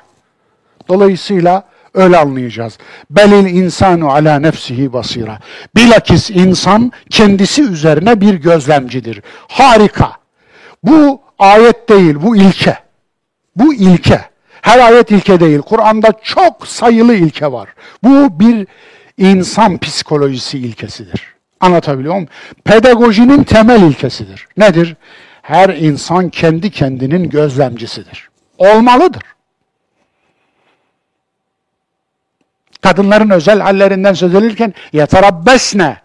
Dolayısıyla Öyle anlayacağız. Belil insanu ala nefsihi basira. Bilakis insan kendisi üzerine bir gözlemcidir. Harika. Bu ayet değil, bu ilke. Bu ilke. Her ayet ilke değil. Kur'an'da çok sayılı ilke var. Bu bir insan psikolojisi ilkesidir. Anlatabiliyor muyum? Pedagojinin temel ilkesidir. Nedir? Her insan kendi kendinin gözlemcisidir. Olmalıdır. Kadınların özel hallerinden söz edilirken yeterabbesne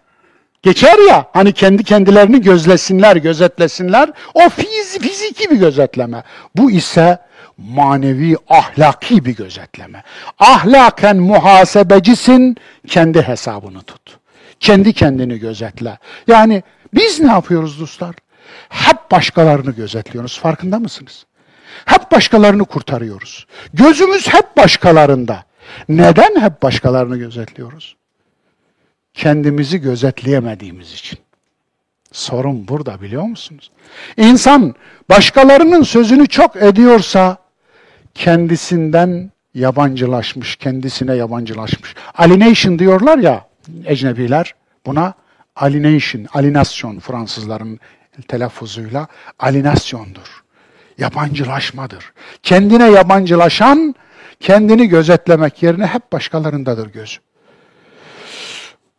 geçer ya hani kendi kendilerini gözlesinler, gözetlesinler. O fiz, fiziki bir gözetleme. Bu ise manevi, ahlaki bir gözetleme. Ahlaken muhasebecisin, kendi hesabını tut. Kendi kendini gözetle. Yani biz ne yapıyoruz dostlar? Hep başkalarını gözetliyoruz. Farkında mısınız? Hep başkalarını kurtarıyoruz. Gözümüz hep başkalarında. Neden hep başkalarını gözetliyoruz? Kendimizi gözetleyemediğimiz için. Sorun burada biliyor musunuz? İnsan başkalarının sözünü çok ediyorsa kendisinden yabancılaşmış, kendisine yabancılaşmış. Alienation diyorlar ya ecnebiler buna alienation, alinasyon Fransızların telaffuzuyla alinasyondur. Yabancılaşmadır. Kendine yabancılaşan kendini gözetlemek yerine hep başkalarındadır gözü.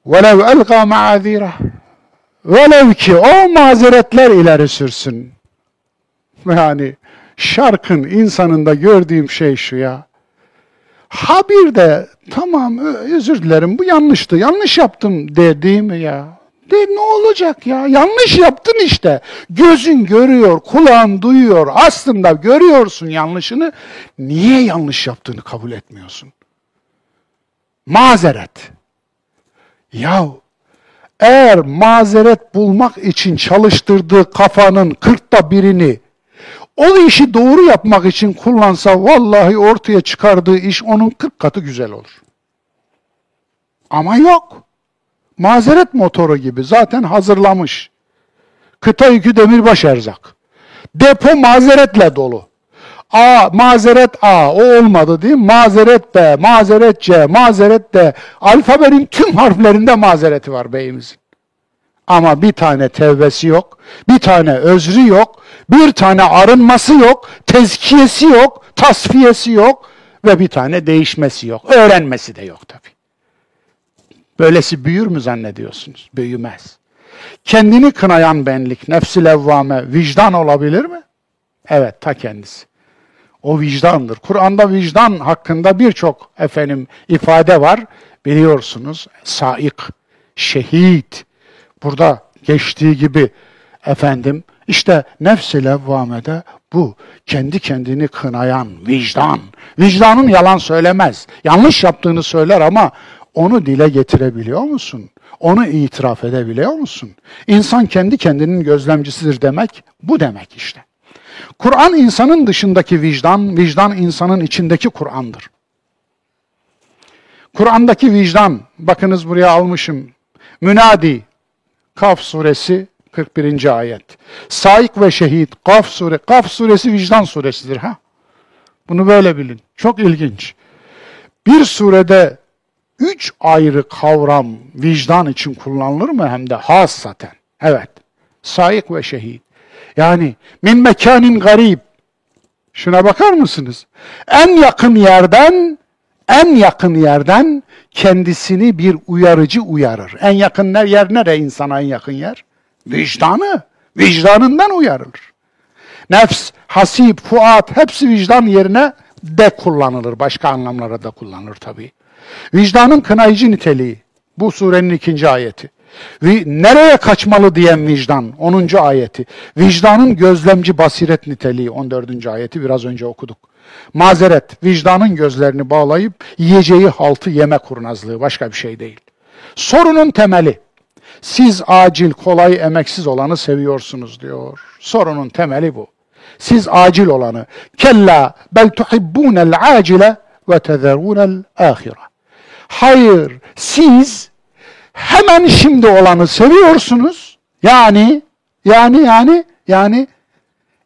وَلَوْ اَلْقَى مَعَذِيرَ Velev ki o mazeretler ileri sürsün. Yani şarkın insanında gördüğüm şey şu ya. Ha bir de tamam özür dilerim bu yanlıştı, yanlış yaptım dediğim ya. De ne olacak ya? Yanlış yaptın işte. Gözün görüyor, kulağın duyuyor. Aslında görüyorsun yanlışını. Niye yanlış yaptığını kabul etmiyorsun? Mazeret. Ya eğer mazeret bulmak için çalıştırdığı kafanın kırkta birini o işi doğru yapmak için kullansa vallahi ortaya çıkardığı iş onun kırk katı güzel olur. Ama yok. Mazeret motoru gibi zaten hazırlamış. Kıta yükü demirbaş erzak. Depo mazeretle dolu. A, mazeret A, o olmadı değil mi? Mazeret B, mazeret C, mazeret D. Alfabenin tüm harflerinde mazereti var beyimizin. Ama bir tane tevbesi yok, bir tane özrü yok, bir tane arınması yok, tezkiyesi yok, tasfiyesi yok ve bir tane değişmesi yok. Öğrenmesi de yok tabi. Böylesi büyür mü zannediyorsunuz? Büyümez. Kendini kınayan benlik, nefsi levvame, vicdan olabilir mi? Evet, ta kendisi. O vicdandır. Kur'an'da vicdan hakkında birçok efendim ifade var. Biliyorsunuz, saik, şehit, burada geçtiği gibi efendim işte nefs-i levvamede bu kendi kendini kınayan vicdan. Vicdanın yalan söylemez. Yanlış yaptığını söyler ama onu dile getirebiliyor musun? Onu itiraf edebiliyor musun? İnsan kendi kendinin gözlemcisidir demek bu demek işte. Kur'an insanın dışındaki vicdan, vicdan insanın içindeki Kur'an'dır. Kur'an'daki vicdan, bakınız buraya almışım. Münadi, Kaf suresi 41. ayet. Saik ve şehit, Kaf sure, Kaf suresi vicdan suresidir ha. Bunu böyle bilin. Çok ilginç. Bir surede üç ayrı kavram vicdan için kullanılır mı? Hem de hassaten. Evet. Saik ve şehit. Yani min mekanin garip. Şuna bakar mısınız? En yakın yerden en yakın yerden kendisini bir uyarıcı uyarır. En yakın yer nere insana en yakın yer? Vicdanı. Vicdanından uyarılır. Nefs, hasip, fuat hepsi vicdan yerine de kullanılır. Başka anlamlara da kullanılır tabii. Vicdanın kınayıcı niteliği. Bu surenin ikinci ayeti. Ve nereye kaçmalı diyen vicdan 10. ayeti. Vicdanın gözlemci basiret niteliği 14. ayeti biraz önce okuduk. Mazeret, vicdanın gözlerini bağlayıp yiyeceği haltı yeme kurnazlığı başka bir şey değil. Sorunun temeli. Siz acil, kolay, emeksiz olanı seviyorsunuz diyor. Sorunun temeli bu. Siz acil olanı. Kella bel tuhibbunel acile ve tezerunel ahire. Hayır, siz hemen şimdi olanı seviyorsunuz. Yani, yani, yani, yani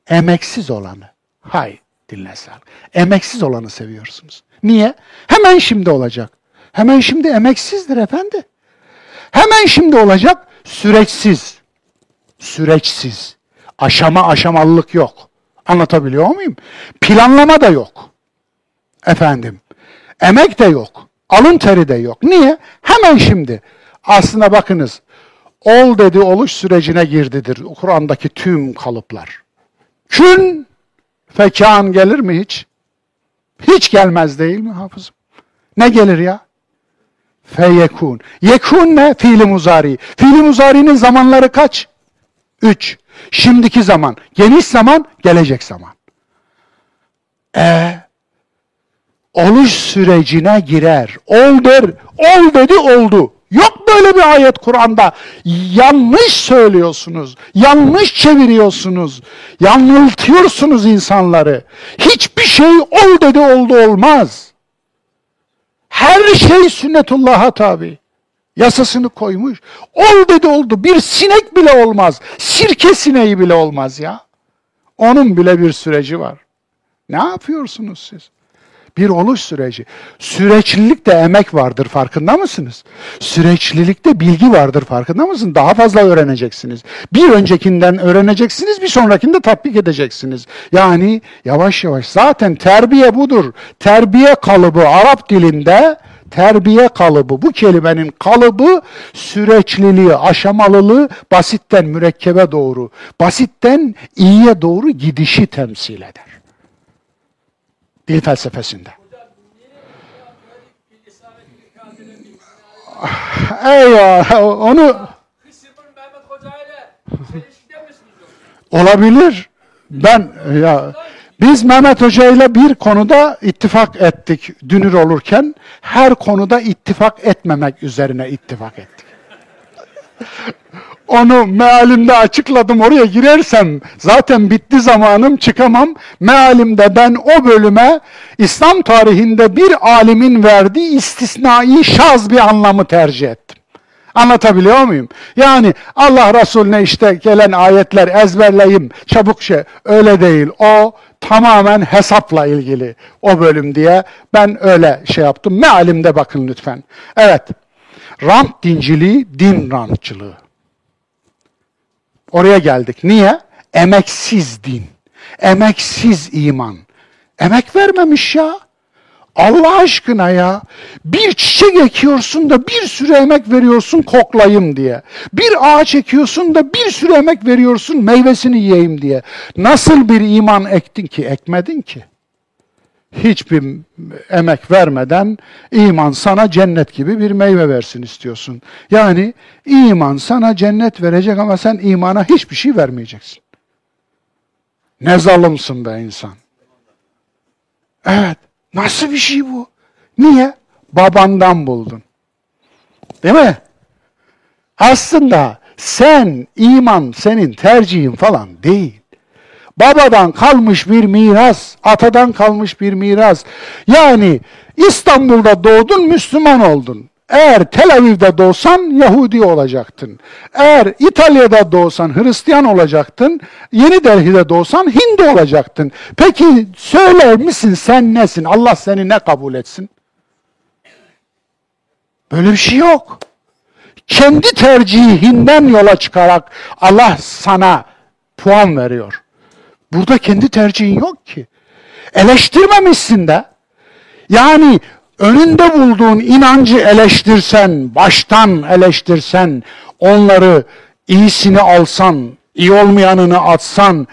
emeksiz olanı. Hayır. Diline sağlık. Emeksiz olanı seviyorsunuz. Niye? Hemen şimdi olacak. Hemen şimdi emeksizdir efendi. Hemen şimdi olacak süreçsiz. Süreçsiz. Aşama aşamalılık yok. Anlatabiliyor muyum? Planlama da yok. Efendim. Emek de yok. Alın teri de yok. Niye? Hemen şimdi. Aslına bakınız. Ol dedi oluş sürecine girdidir. Kur'an'daki tüm kalıplar. Kün fekan gelir mi hiç? Hiç gelmez değil mi hafızım? Ne gelir ya? Feyekun. Yekun ne? Fiili muzari. Fiili muzarinin zamanları kaç? Üç. Şimdiki zaman. Geniş zaman, gelecek zaman. E oluş sürecine girer. Ol der. Ol dedi oldu. Yok böyle bir ayet Kur'an'da. Yanlış söylüyorsunuz. Yanlış çeviriyorsunuz. Yanıltıyorsunuz insanları. Hiçbir şey ol dedi oldu olmaz. Her şey sünnetullah'a tabi. Yasasını koymuş. Ol dedi oldu. Bir sinek bile olmaz. Sirke sineği bile olmaz ya. Onun bile bir süreci var. Ne yapıyorsunuz siz? Bir oluş süreci. Süreçlilikte emek vardır farkında mısınız? Süreçlilikte bilgi vardır farkında mısınız? Daha fazla öğreneceksiniz. Bir öncekinden öğreneceksiniz, bir sonrakinde tatbik edeceksiniz. Yani yavaş yavaş zaten terbiye budur. Terbiye kalıbı Arap dilinde terbiye kalıbı, bu kelimenin kalıbı süreçliliği, aşamalılığı basitten mürekkebe doğru, basitten iyiye doğru gidişi temsil eder dil felsefesinde. Eyvah, onu olabilir. Ben ya biz Mehmet Hoca ile bir konuda ittifak ettik dünür olurken. Her konuda ittifak etmemek üzerine ittifak ettik. Onu mealimde açıkladım oraya girersem zaten bitti zamanım çıkamam. Mealimde ben o bölüme İslam tarihinde bir alimin verdiği istisnai şaz bir anlamı tercih ettim. Anlatabiliyor muyum? Yani Allah Resulüne işte gelen ayetler ezberleyim çabuk şey öyle değil. O tamamen hesapla ilgili o bölüm diye ben öyle şey yaptım. Mealimde bakın lütfen. Evet. Rant dinciliği, din rantçılığı. Oraya geldik. Niye? Emeksiz din. Emeksiz iman. Emek vermemiş ya. Allah aşkına ya. Bir çiçek ekiyorsun da bir sürü emek veriyorsun koklayayım diye. Bir ağaç ekiyorsun da bir sürü emek veriyorsun meyvesini yiyeyim diye. Nasıl bir iman ektin ki? Ekmedin ki. Hiçbir emek vermeden iman sana cennet gibi bir meyve versin istiyorsun. Yani iman sana cennet verecek ama sen imana hiçbir şey vermeyeceksin. Ne zalimsin be insan. Evet. Nasıl bir şey bu? Niye? Babandan buldun. Değil mi? Aslında sen iman senin tercihin falan değil. Babadan kalmış bir miras, atadan kalmış bir miras. Yani İstanbul'da doğdun, Müslüman oldun. Eğer Tel Aviv'de doğsan Yahudi olacaktın. Eğer İtalya'da doğsan Hristiyan olacaktın. Yeni Delhi'de doğsan Hindu olacaktın. Peki söyler misin sen nesin? Allah seni ne kabul etsin? Böyle bir şey yok. Kendi tercihinden yola çıkarak Allah sana puan veriyor. Burada kendi tercihin yok ki. Eleştirmemişsin de. Yani önünde bulduğun inancı eleştirsen, baştan eleştirsen, onları iyisini alsan, iyi olmayanını atsan,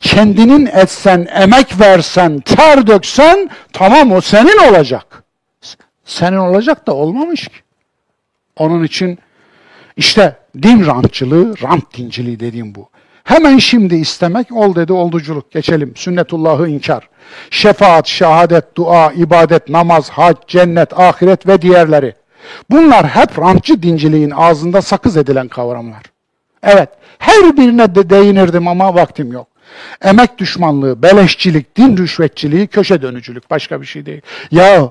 kendinin etsen, emek versen, ter döksen, tamam o senin olacak. Senin olacak da olmamış ki. Onun için işte din rantçılığı, rant dinciliği dediğim bu. Hemen şimdi istemek, ol dedi olduculuk. Geçelim. Sünnetullahı inkar. Şefaat, şehadet, dua, ibadet, namaz, hac, cennet, ahiret ve diğerleri. Bunlar hep rantçı dinciliğin ağzında sakız edilen kavramlar. Evet, her birine de değinirdim ama vaktim yok. Emek düşmanlığı, beleşçilik, din rüşvetçiliği, köşe dönücülük başka bir şey değil. Ya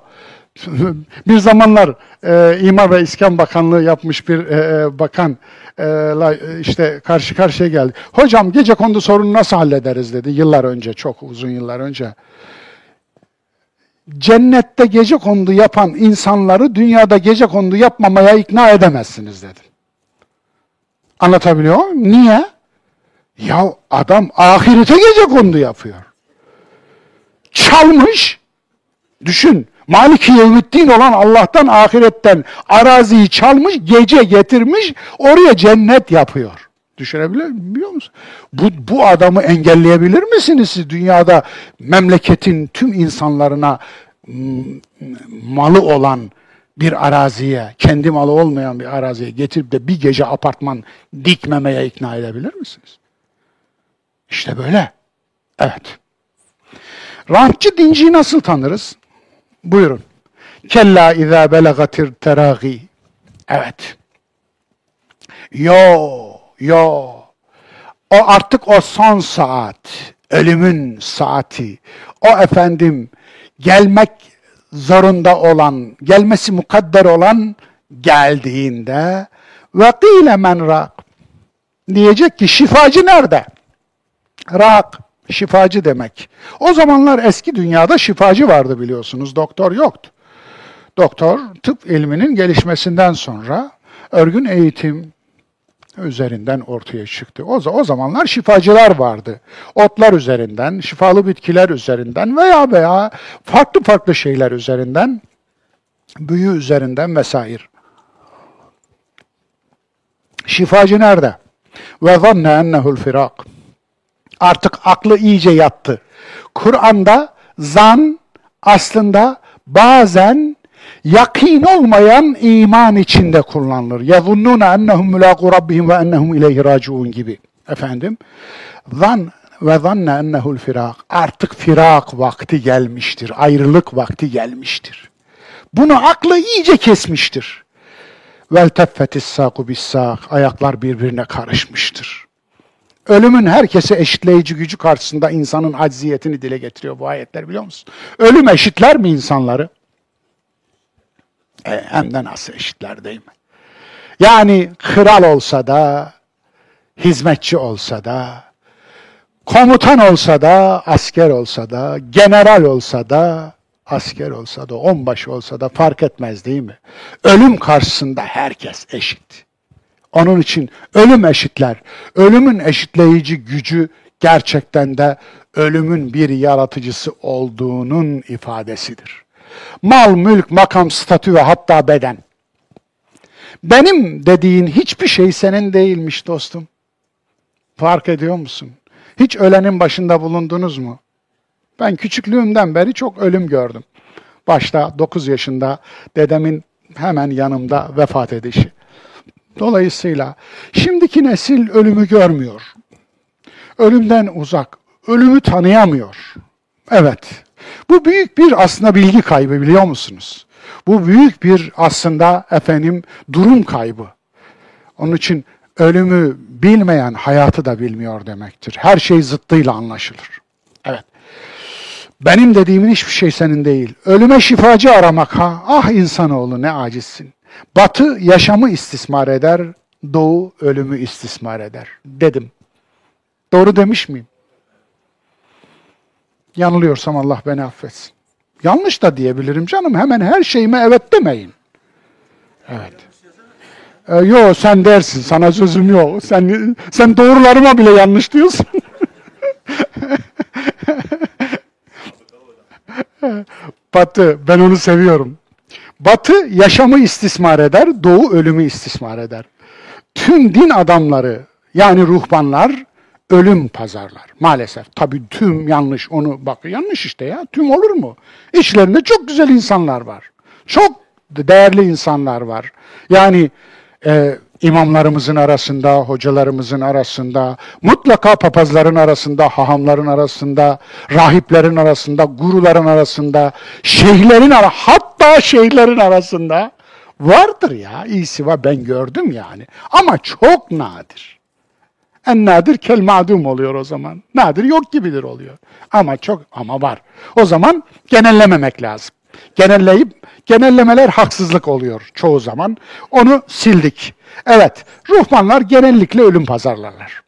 bir zamanlar e, İmar ve İskan Bakanlığı yapmış bir e, e bakan e, işte karşı karşıya geldi. Hocam gece kondu sorunu nasıl hallederiz dedi yıllar önce, çok uzun yıllar önce. Cennette gece kondu yapan insanları dünyada gece kondu yapmamaya ikna edemezsiniz dedi. Anlatabiliyor muyum? Niye? Ya adam ahirete gece kondu yapıyor. Çalmış. Düşün. Maliki Yevmiddin olan Allah'tan ahiretten araziyi çalmış, gece getirmiş, oraya cennet yapıyor. Düşünebiliyor musun? Bu, bu adamı engelleyebilir misiniz siz dünyada memleketin tüm insanlarına malı olan bir araziye, kendi malı olmayan bir araziye getirip de bir gece apartman dikmemeye ikna edebilir misiniz? İşte böyle. Evet. Rantçı dinciyi nasıl tanırız? Buyurun. Kella izâ belagatir terâgî. Evet. Yo, yo. O artık o son saat, ölümün saati. O efendim gelmek zorunda olan, gelmesi mukadder olan geldiğinde ve kîle men rak. Diyecek ki şifacı nerede? Rak, şifacı demek. O zamanlar eski dünyada şifacı vardı biliyorsunuz, doktor yoktu. Doktor tıp ilminin gelişmesinden sonra örgün eğitim, üzerinden ortaya çıktı. O, o zamanlar şifacılar vardı. Otlar üzerinden, şifalı bitkiler üzerinden veya veya farklı farklı şeyler üzerinden, büyü üzerinden vesaire. Şifacı nerede? Ve zanne ennehu'l firak. Artık aklı iyice yattı. Kur'an'da zan aslında bazen yakin olmayan iman içinde kullanılır. يَظُنُّونَ اَنَّهُمْ مُلَاقُ رَبِّهِمْ وَاَنَّهُمْ اِلَيْهِ رَاجُعُونَ gibi. Efendim, zan ve zanne ennehu'l firak. Artık firak vakti gelmiştir. Ayrılık vakti gelmiştir. Bunu aklı iyice kesmiştir. Vel teffetis saku bis Ayaklar birbirine karışmıştır. Ölümün herkese eşitleyici gücü karşısında insanın acziyetini dile getiriyor bu ayetler biliyor musun? Ölüm eşitler mi insanları? E, hem de nasıl eşitler değil mi? Yani kral olsa da, hizmetçi olsa da, komutan olsa da, asker olsa da, general olsa da, asker olsa da, onbaşı olsa da fark etmez değil mi? Ölüm karşısında herkes eşit. Onun için ölüm eşitler. Ölümün eşitleyici gücü gerçekten de ölümün bir yaratıcısı olduğunun ifadesidir. Mal, mülk, makam, statü ve hatta beden. Benim dediğin hiçbir şey senin değilmiş dostum. Fark ediyor musun? Hiç ölenin başında bulundunuz mu? Ben küçüklüğümden beri çok ölüm gördüm. Başta 9 yaşında dedemin hemen yanımda vefat edişi. Dolayısıyla şimdiki nesil ölümü görmüyor. Ölümden uzak, ölümü tanıyamıyor. Evet, bu büyük bir aslında bilgi kaybı biliyor musunuz? Bu büyük bir aslında efendim durum kaybı. Onun için ölümü bilmeyen hayatı da bilmiyor demektir. Her şey zıttıyla anlaşılır. Evet. Benim dediğimin hiçbir şey senin değil. Ölüme şifacı aramak ha. Ah insanoğlu ne acizsin. Batı yaşamı istismar eder, doğu ölümü istismar eder dedim. Doğru demiş miyim? Yanılıyorsam Allah beni affetsin. Yanlış da diyebilirim canım. Hemen her şeyime evet demeyin. Evet. Ee, yo sen dersin. Sana sözüm yok. Sen sen doğrularıma bile yanlış diyorsun. Batı ben onu seviyorum. Batı yaşamı istismar eder, Doğu ölümü istismar eder. Tüm din adamları yani ruhbanlar ölüm pazarlar maalesef. Tabii tüm yanlış onu bak yanlış işte ya tüm olur mu? İçlerinde çok güzel insanlar var. Çok değerli insanlar var. Yani e, imamlarımızın arasında, hocalarımızın arasında, mutlaka papazların arasında, hahamların arasında, rahiplerin arasında, guruların arasında, şeyhlerin arasında, hatta şeyhlerin arasında vardır ya. İyisi var ben gördüm yani. Ama çok nadir. En nadir kel madum oluyor o zaman. Nadir yok gibidir oluyor. Ama çok ama var. O zaman genellememek lazım. Genelleyip genellemeler haksızlık oluyor çoğu zaman. Onu sildik. Evet, ruhbanlar genellikle ölüm pazarlarlar.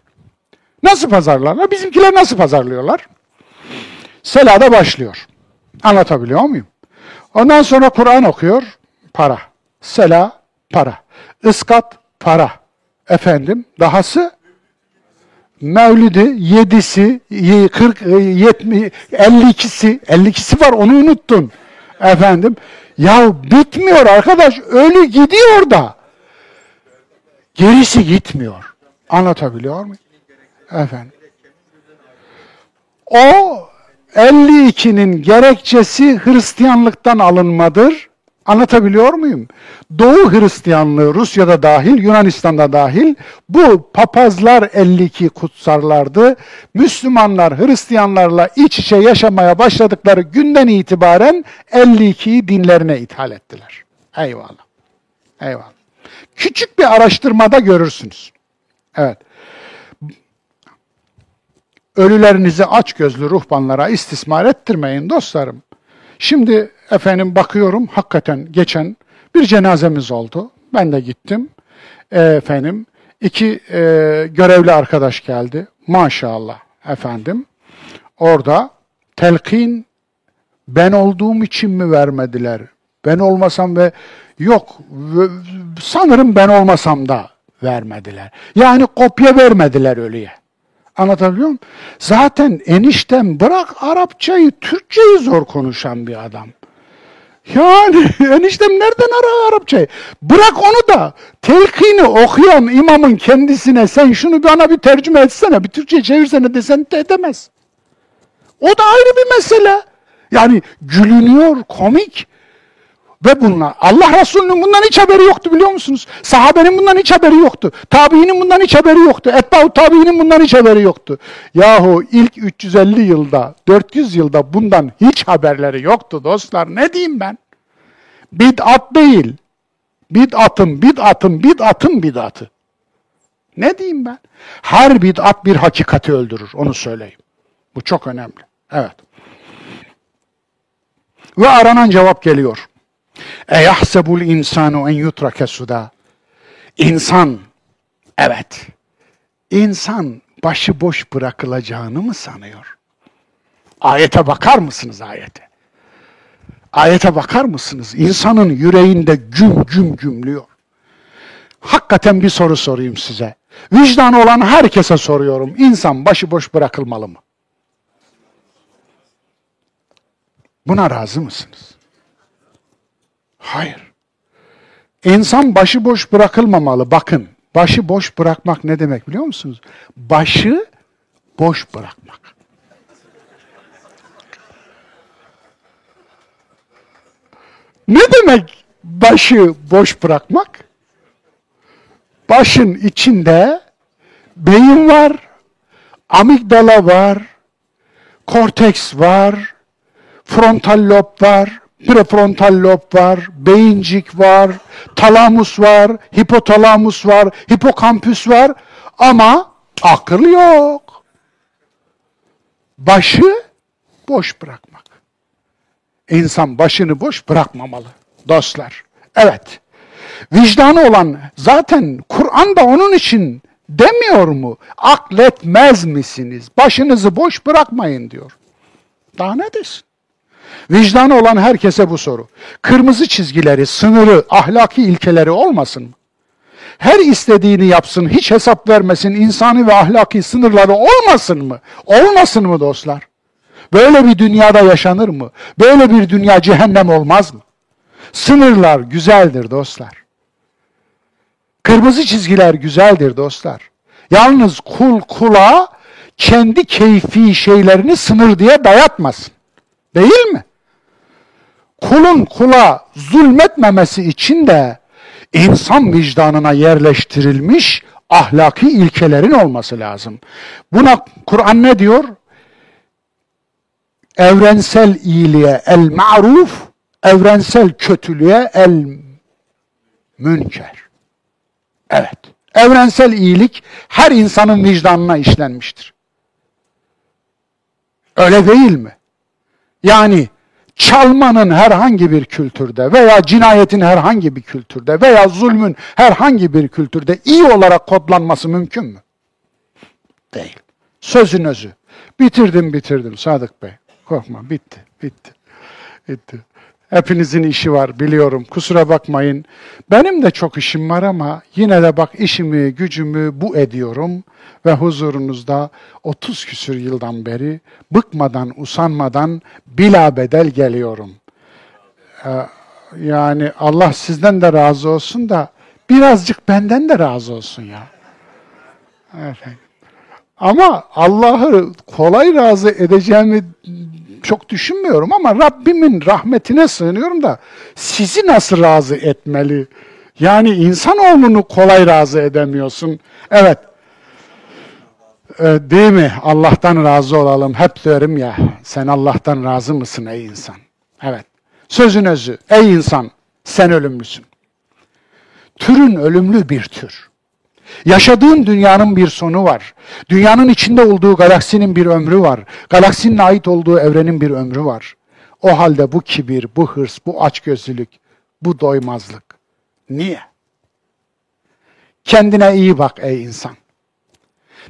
Nasıl pazarlarlar? Bizimkiler nasıl pazarlıyorlar? Selada başlıyor. Anlatabiliyor muyum? Ondan sonra Kur'an okuyor, para. Sela, para. Iskat, para. Efendim, dahası Mevlidi, yedisi, 40, 70, 52'si, 52'si var onu unuttun. Efendim, ya bitmiyor arkadaş, ölü gidiyor da. Gerisi gitmiyor. Anlatabiliyor muyum? Efendim. O 52'nin gerekçesi Hristiyanlıktan alınmadır. Anlatabiliyor muyum? Doğu Hristiyanlığı Rusya'da dahil, Yunanistan'da dahil bu papazlar 52 kutsarlardı. Müslümanlar Hristiyanlarla iç içe yaşamaya başladıkları günden itibaren 52'yi dinlerine ithal ettiler. Eyvallah. Eyvallah. Küçük bir araştırmada görürsünüz. Evet. Ölülerinizi aç gözlü ruhbanlara istismar ettirmeyin dostlarım. Şimdi efendim bakıyorum hakikaten geçen bir cenazemiz oldu. Ben de gittim. E, efendim iki e, görevli arkadaş geldi. Maşallah efendim. Orada telkin ben olduğum için mi vermediler? Ben olmasam ve yok sanırım ben olmasam da vermediler. Yani kopya vermediler ölüye. Anlatabiliyor muyum? Zaten eniştem bırak Arapçayı, Türkçeyi zor konuşan bir adam. Yani eniştem nereden ara Arapçayı? Bırak onu da telkini okuyan imamın kendisine sen şunu bana bir tercüme etsene, bir Türkçe çevirsene desen de edemez. O da ayrı bir mesele. Yani gülünüyor, komik. Ve bunlar Allah Resulü'nün bundan hiç haberi yoktu biliyor musunuz? Sahabenin bundan hiç haberi yoktu. Tabiinin bundan hiç haberi yoktu. Etba'u tabiinin bundan hiç haberi yoktu. Yahu ilk 350 yılda, 400 yılda bundan hiç haberleri yoktu dostlar. Ne diyeyim ben? Bid'at değil. Bid'atın, bid'atın, bid'atın bid'atı. Ne diyeyim ben? Her bid'at bir hakikati öldürür. Onu söyleyeyim. Bu çok önemli. Evet. Ve aranan cevap geliyor. Eyahsebul insanu en yutrake suda. İnsan, evet, insan başıboş bırakılacağını mı sanıyor? Ayete bakar mısınız ayete? Ayete bakar mısınız? İnsanın yüreğinde güm güm gümlüyor. Hakikaten bir soru sorayım size. Vicdanı olan herkese soruyorum. İnsan başıboş bırakılmalı mı? Buna razı mısınız? Hayır. İnsan başı boş bırakılmamalı. Bakın, başı boş bırakmak ne demek biliyor musunuz? Başı boş bırakmak. Ne demek başı boş bırakmak? Başın içinde beyin var, amigdala var, korteks var, frontal lob var, prefrontal lob var, beyincik var, talamus var, hipotalamus var, hipokampüs var ama akıl yok. Başı boş bırakmak. İnsan başını boş bırakmamalı dostlar. Evet. Vicdanı olan zaten Kur'an da onun için demiyor mu? Akletmez misiniz? Başınızı boş bırakmayın diyor. Daha ne desin? Vicdanı olan herkese bu soru. Kırmızı çizgileri, sınırı, ahlaki ilkeleri olmasın mı? Her istediğini yapsın, hiç hesap vermesin, insani ve ahlaki sınırları olmasın mı? Olmasın mı dostlar? Böyle bir dünyada yaşanır mı? Böyle bir dünya cehennem olmaz mı? Sınırlar güzeldir dostlar. Kırmızı çizgiler güzeldir dostlar. Yalnız kul kula kendi keyfi şeylerini sınır diye dayatmasın. Değil mi? Kulun kula zulmetmemesi için de insan vicdanına yerleştirilmiş ahlaki ilkelerin olması lazım. Buna Kur'an ne diyor? Evrensel iyiliğe el ma'ruf, evrensel kötülüğe el münker. Evet. Evrensel iyilik her insanın vicdanına işlenmiştir. Öyle değil mi? Yani çalmanın herhangi bir kültürde veya cinayetin herhangi bir kültürde veya zulmün herhangi bir kültürde iyi olarak kodlanması mümkün mü? Değil. Sözün özü. Bitirdim bitirdim Sadık Bey. Korkma bitti bitti. Bitti. Hepinizin işi var biliyorum. Kusura bakmayın. Benim de çok işim var ama yine de bak işimi, gücümü bu ediyorum ve huzurunuzda 30 küsür yıldan beri bıkmadan, usanmadan bila bedel geliyorum. Ee, yani Allah sizden de razı olsun da birazcık benden de razı olsun ya. Efendim. Ama Allah'ı kolay razı edeceğimi çok düşünmüyorum ama Rabbimin rahmetine sığınıyorum da sizi nasıl razı etmeli? Yani insanoğlunu kolay razı edemiyorsun. Evet. Ee, değil mi? Allah'tan razı olalım. Hep derim ya, sen Allah'tan razı mısın ey insan? Evet. Sözün özü, ey insan, sen ölümlüsün. Türün ölümlü bir tür. Yaşadığın dünyanın bir sonu var. Dünyanın içinde olduğu galaksinin bir ömrü var. Galaksinin ait olduğu evrenin bir ömrü var. O halde bu kibir, bu hırs, bu açgözlülük, bu doymazlık. Niye? Kendine iyi bak ey insan.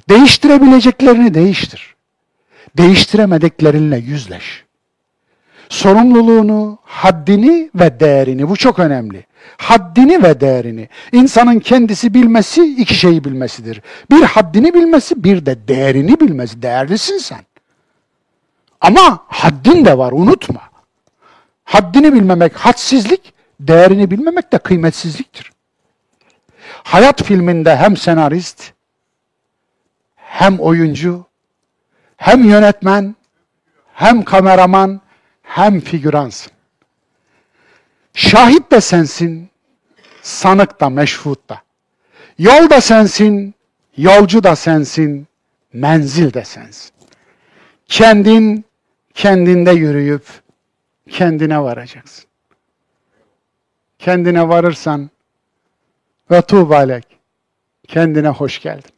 Değiştirebileceklerini değiştir. Değiştiremediklerinle yüzleş. Sorumluluğunu, haddini ve değerini, bu çok önemli. Haddini ve değerini. İnsanın kendisi bilmesi iki şeyi bilmesidir. Bir haddini bilmesi, bir de değerini bilmesi. Değerlisin sen. Ama haddin de var, unutma. Haddini bilmemek hadsizlik, değerini bilmemek de kıymetsizliktir. Hayat filminde hem senarist, hem oyuncu, hem yönetmen, hem kameraman, hem figüransın. Şahit de sensin, sanık da meşhut da. Yol da sensin, yolcu da sensin, menzil de sensin. Kendin kendinde yürüyüp kendine varacaksın. Kendine varırsan ve tuğbalek kendine hoş geldin.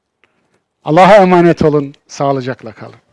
Allah'a emanet olun, sağlıcakla kalın.